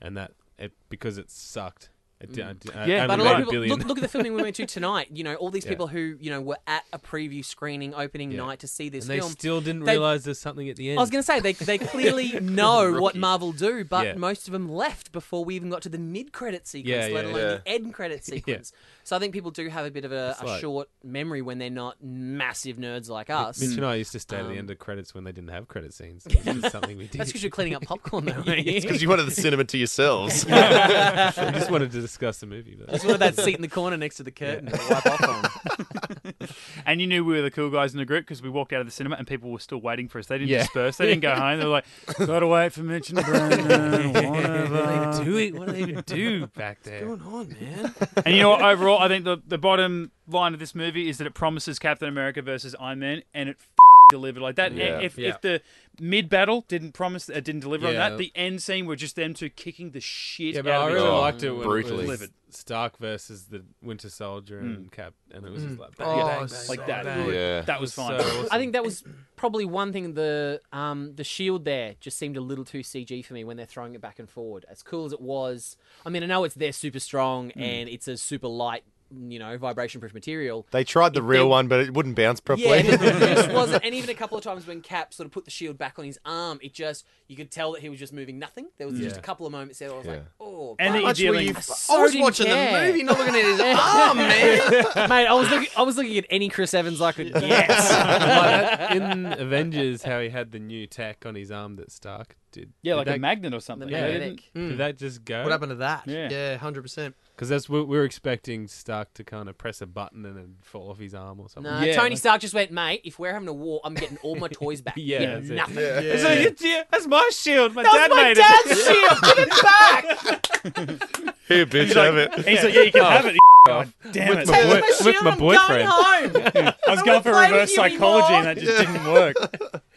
and that it because it sucked. It, di- mm. it, uh, Yeah, yeah, But a lot of people look, look at the filming we went to tonight. You know, all these Yeah. people who you know were at a preview screening opening Yeah. night to see this and they film. still didn't they- realize there's something at the end. I was going to say they they clearly know what Marvel do, but Yeah. most of them left before we even got to the mid credit sequence, Yeah, let alone yeah. the end credit sequence. So I think people do have a bit of a, a like- short memory when they're not massive nerds like us. Mitch and I used to stay at Um, the end of credits when they didn't have credit scenes. It was something we did. That's because you're cleaning up popcorn, though. It's because you wanted the cinema to yourselves. we just wanted to discuss the movie. But Just wanted that seat in the corner next to the curtain to wipe off on. And you knew we were the cool guys in the group because we walked out of the cinema and people were still waiting for us. They didn't Yeah. disperse. They didn't go home. They were like, "Gotta wait for Mitch and Brendan." what do whatever." they do? What do they even do back there? What's going on, man? And you know what? Overall, I think the the bottom line of this movie is that it promises Captain America versus Iron Man, and it f- delivered like that. Yeah. If Yeah. if the mid battle didn't promise, uh, didn't deliver on that, the end scene were just them two kicking the shit Yeah, out but I of each really other. Oh, liked it when brutally. it was Stark versus the Winter Soldier and Cap, and it was just like bang, Oh, bang, bang, so like that. bang. Yeah. That was So fine. awesome. I think that was probably one thing. The um, the shield there just seemed a little too CG for me when they're throwing it back and forward. As cool as it was, I mean, I know it's they're super strong and it's a super light, you know, vibration proof material. They tried the If real they- one, but it wouldn't bounce properly. Yeah, properly. it just wasn't. And even a couple of times when Cap sort of put the shield back on his arm, it just you could tell that he was just moving nothing. There was just a couple of moments there where I was like, oh, And Much were you- I I so was watching care. the movie, not looking at his arm, man. mate, I was looking. I was looking at any Chris Evans I could get. Like in Avengers, how he had the new tack on his arm that Stark did. yeah, Did like a magnet or something. The Yeah, magnetic. didn't- Did that just go? What happened to that? Yeah. yeah, hundred percent. Because that's what we were expecting Stark to kind of press a button and then fall off his arm or something. No, Yeah, Tony like- Stark just went, mate. If we're having a war, I'm getting all my toys back. Yeah, You that's get it. nothing. Yeah. It's like, "It's- yeah, that's my shield. My That dad was my made dad's it. shield. Give it back. Here, bitch, have it. And he's like, "Yeah, you can oh. have it." Oh. God damn it! my Take boy- my with shield. my I'm boyfriend. going home. I was going for reverse with you psychology, and that just didn't work.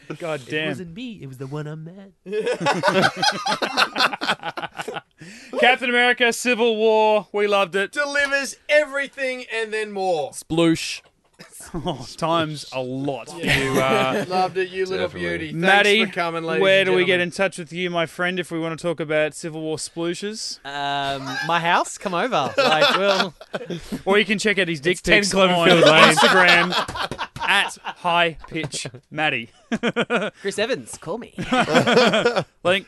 God damn. It wasn't me. It was the one I'm mad. Captain America: Civil War. We loved it. Delivers everything and then more. Sploosh. Oh, times a lot. for You, uh, Loved it, you little Definitely. beauty. Thanks Maddie, for coming, ladies where and do we get in touch with you, my friend, if we want to talk about Civil War splooshes? Um, my house, come over. Like, well, Or you can check out his dick It's 10 pics on Cloverfield Lane. Instagram at High Pitch Maddie. Chris Evans, call me. Link,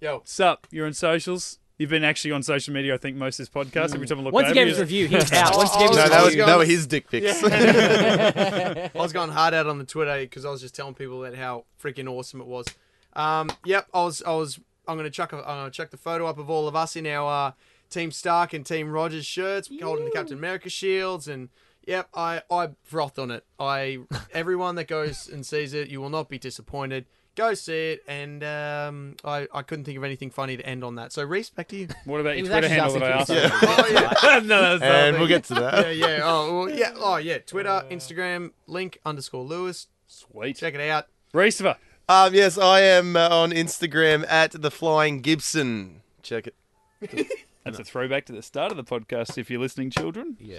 Yo, sup? You're on socials. You've been actually on social media, I think, most of this podcast. Every time I look Once over, he gave his review, he's out. Once he gave his No, that was review, that were his dick pics. I was going hard out on the Twitter because I was just telling people that how freaking awesome it was. Um, yep, I was, I was, I'm gonna chuck, a, I'm gonna chuck the photo up of all of us in our uh, Team Stark and Team Rogers shirts, holding the Captain America shields, and yep, I, I frothed on it. I, everyone that goes and sees it, you will not be disappointed. Go see it, and um, I, I couldn't think of anything funny to end on that. So, Reese, back to you. What about He your was Twitter actually handle that I asked? asking you? Oh yeah. no, that's and we'll get to that. yeah, yeah. Oh, well, yeah. Oh, yeah. Twitter, Instagram, link underscore Lewis. Sweet. Check it out. Reesever. Um, yes, I am uh, on Instagram at the Flying Gibson. Check it. That's a throwback to the start of the podcast if you're listening, children. Yeah.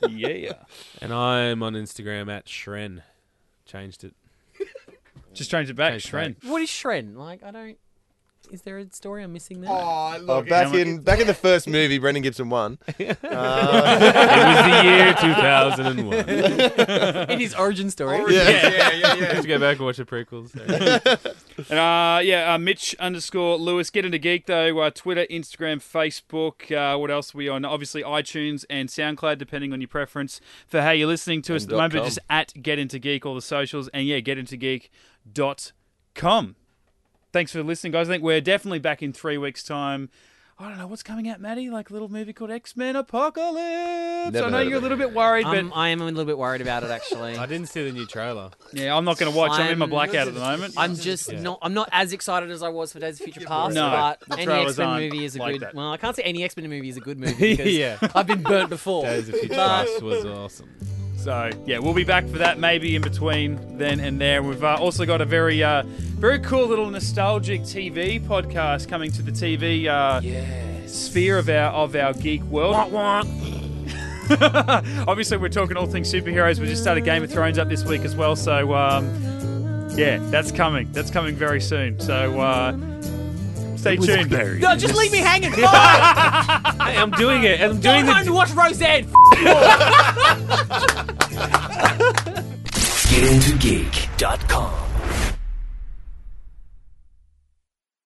So, yeah. And I'm on Instagram at Shren. Changed it. Just change it back. Change it Shren. What is Shren? Like, I don't. Is there a story I'm missing there? Oh, Oh, look. back in back in the first movie, Brendan Gibson won. Uh, It was the year 2001. In his origin story. yeah, yeah, yeah, yeah. Let's go back and watch the prequels. And uh, yeah, uh, Mitch underscore Lewis. Get into geek though. Uh, Twitter, Instagram, Facebook. Uh, what else are we on? Obviously iTunes and SoundCloud, depending on your preference for how you're listening to us at And the moment. Com. just at Get Into Geek, all the socials, and yeah, getintogeek.com. Thanks for listening, guys. I think we're definitely back in three weeks' time. I don't know what's coming out, Maddie. Like a little movie called X Men Apocalypse. Never I know you're a little bit worried, but Um, I am a little bit worried about it actually. I didn't see the new trailer. yeah, I'm not going to watch. I'm, in my I'm- blackout at the moment. I'm just Yeah. not. I'm not as excited as I was for Days of Future Past. No, but any trailers X Men aren't movie is a like good. that. Well, I can't say any X Men movie is a good movie because yeah. I've been burnt before. Days of Future But- Past was awesome. So yeah, we'll be back for that maybe in between then and there. We've uh, also got a very uh, very cool little nostalgic TV podcast coming to the TV uh, sphere of our of our geek world. Obviously, we're talking all things superheroes. We just started Game of Thrones up this week as well, so um, yeah, that's coming. That's coming very soon. So uh, stay tuned. No, just leave me hanging. Bye. Hey, I'm doing it. I'm Go doing home the to watch Roseanne. GetIntoGeek.com.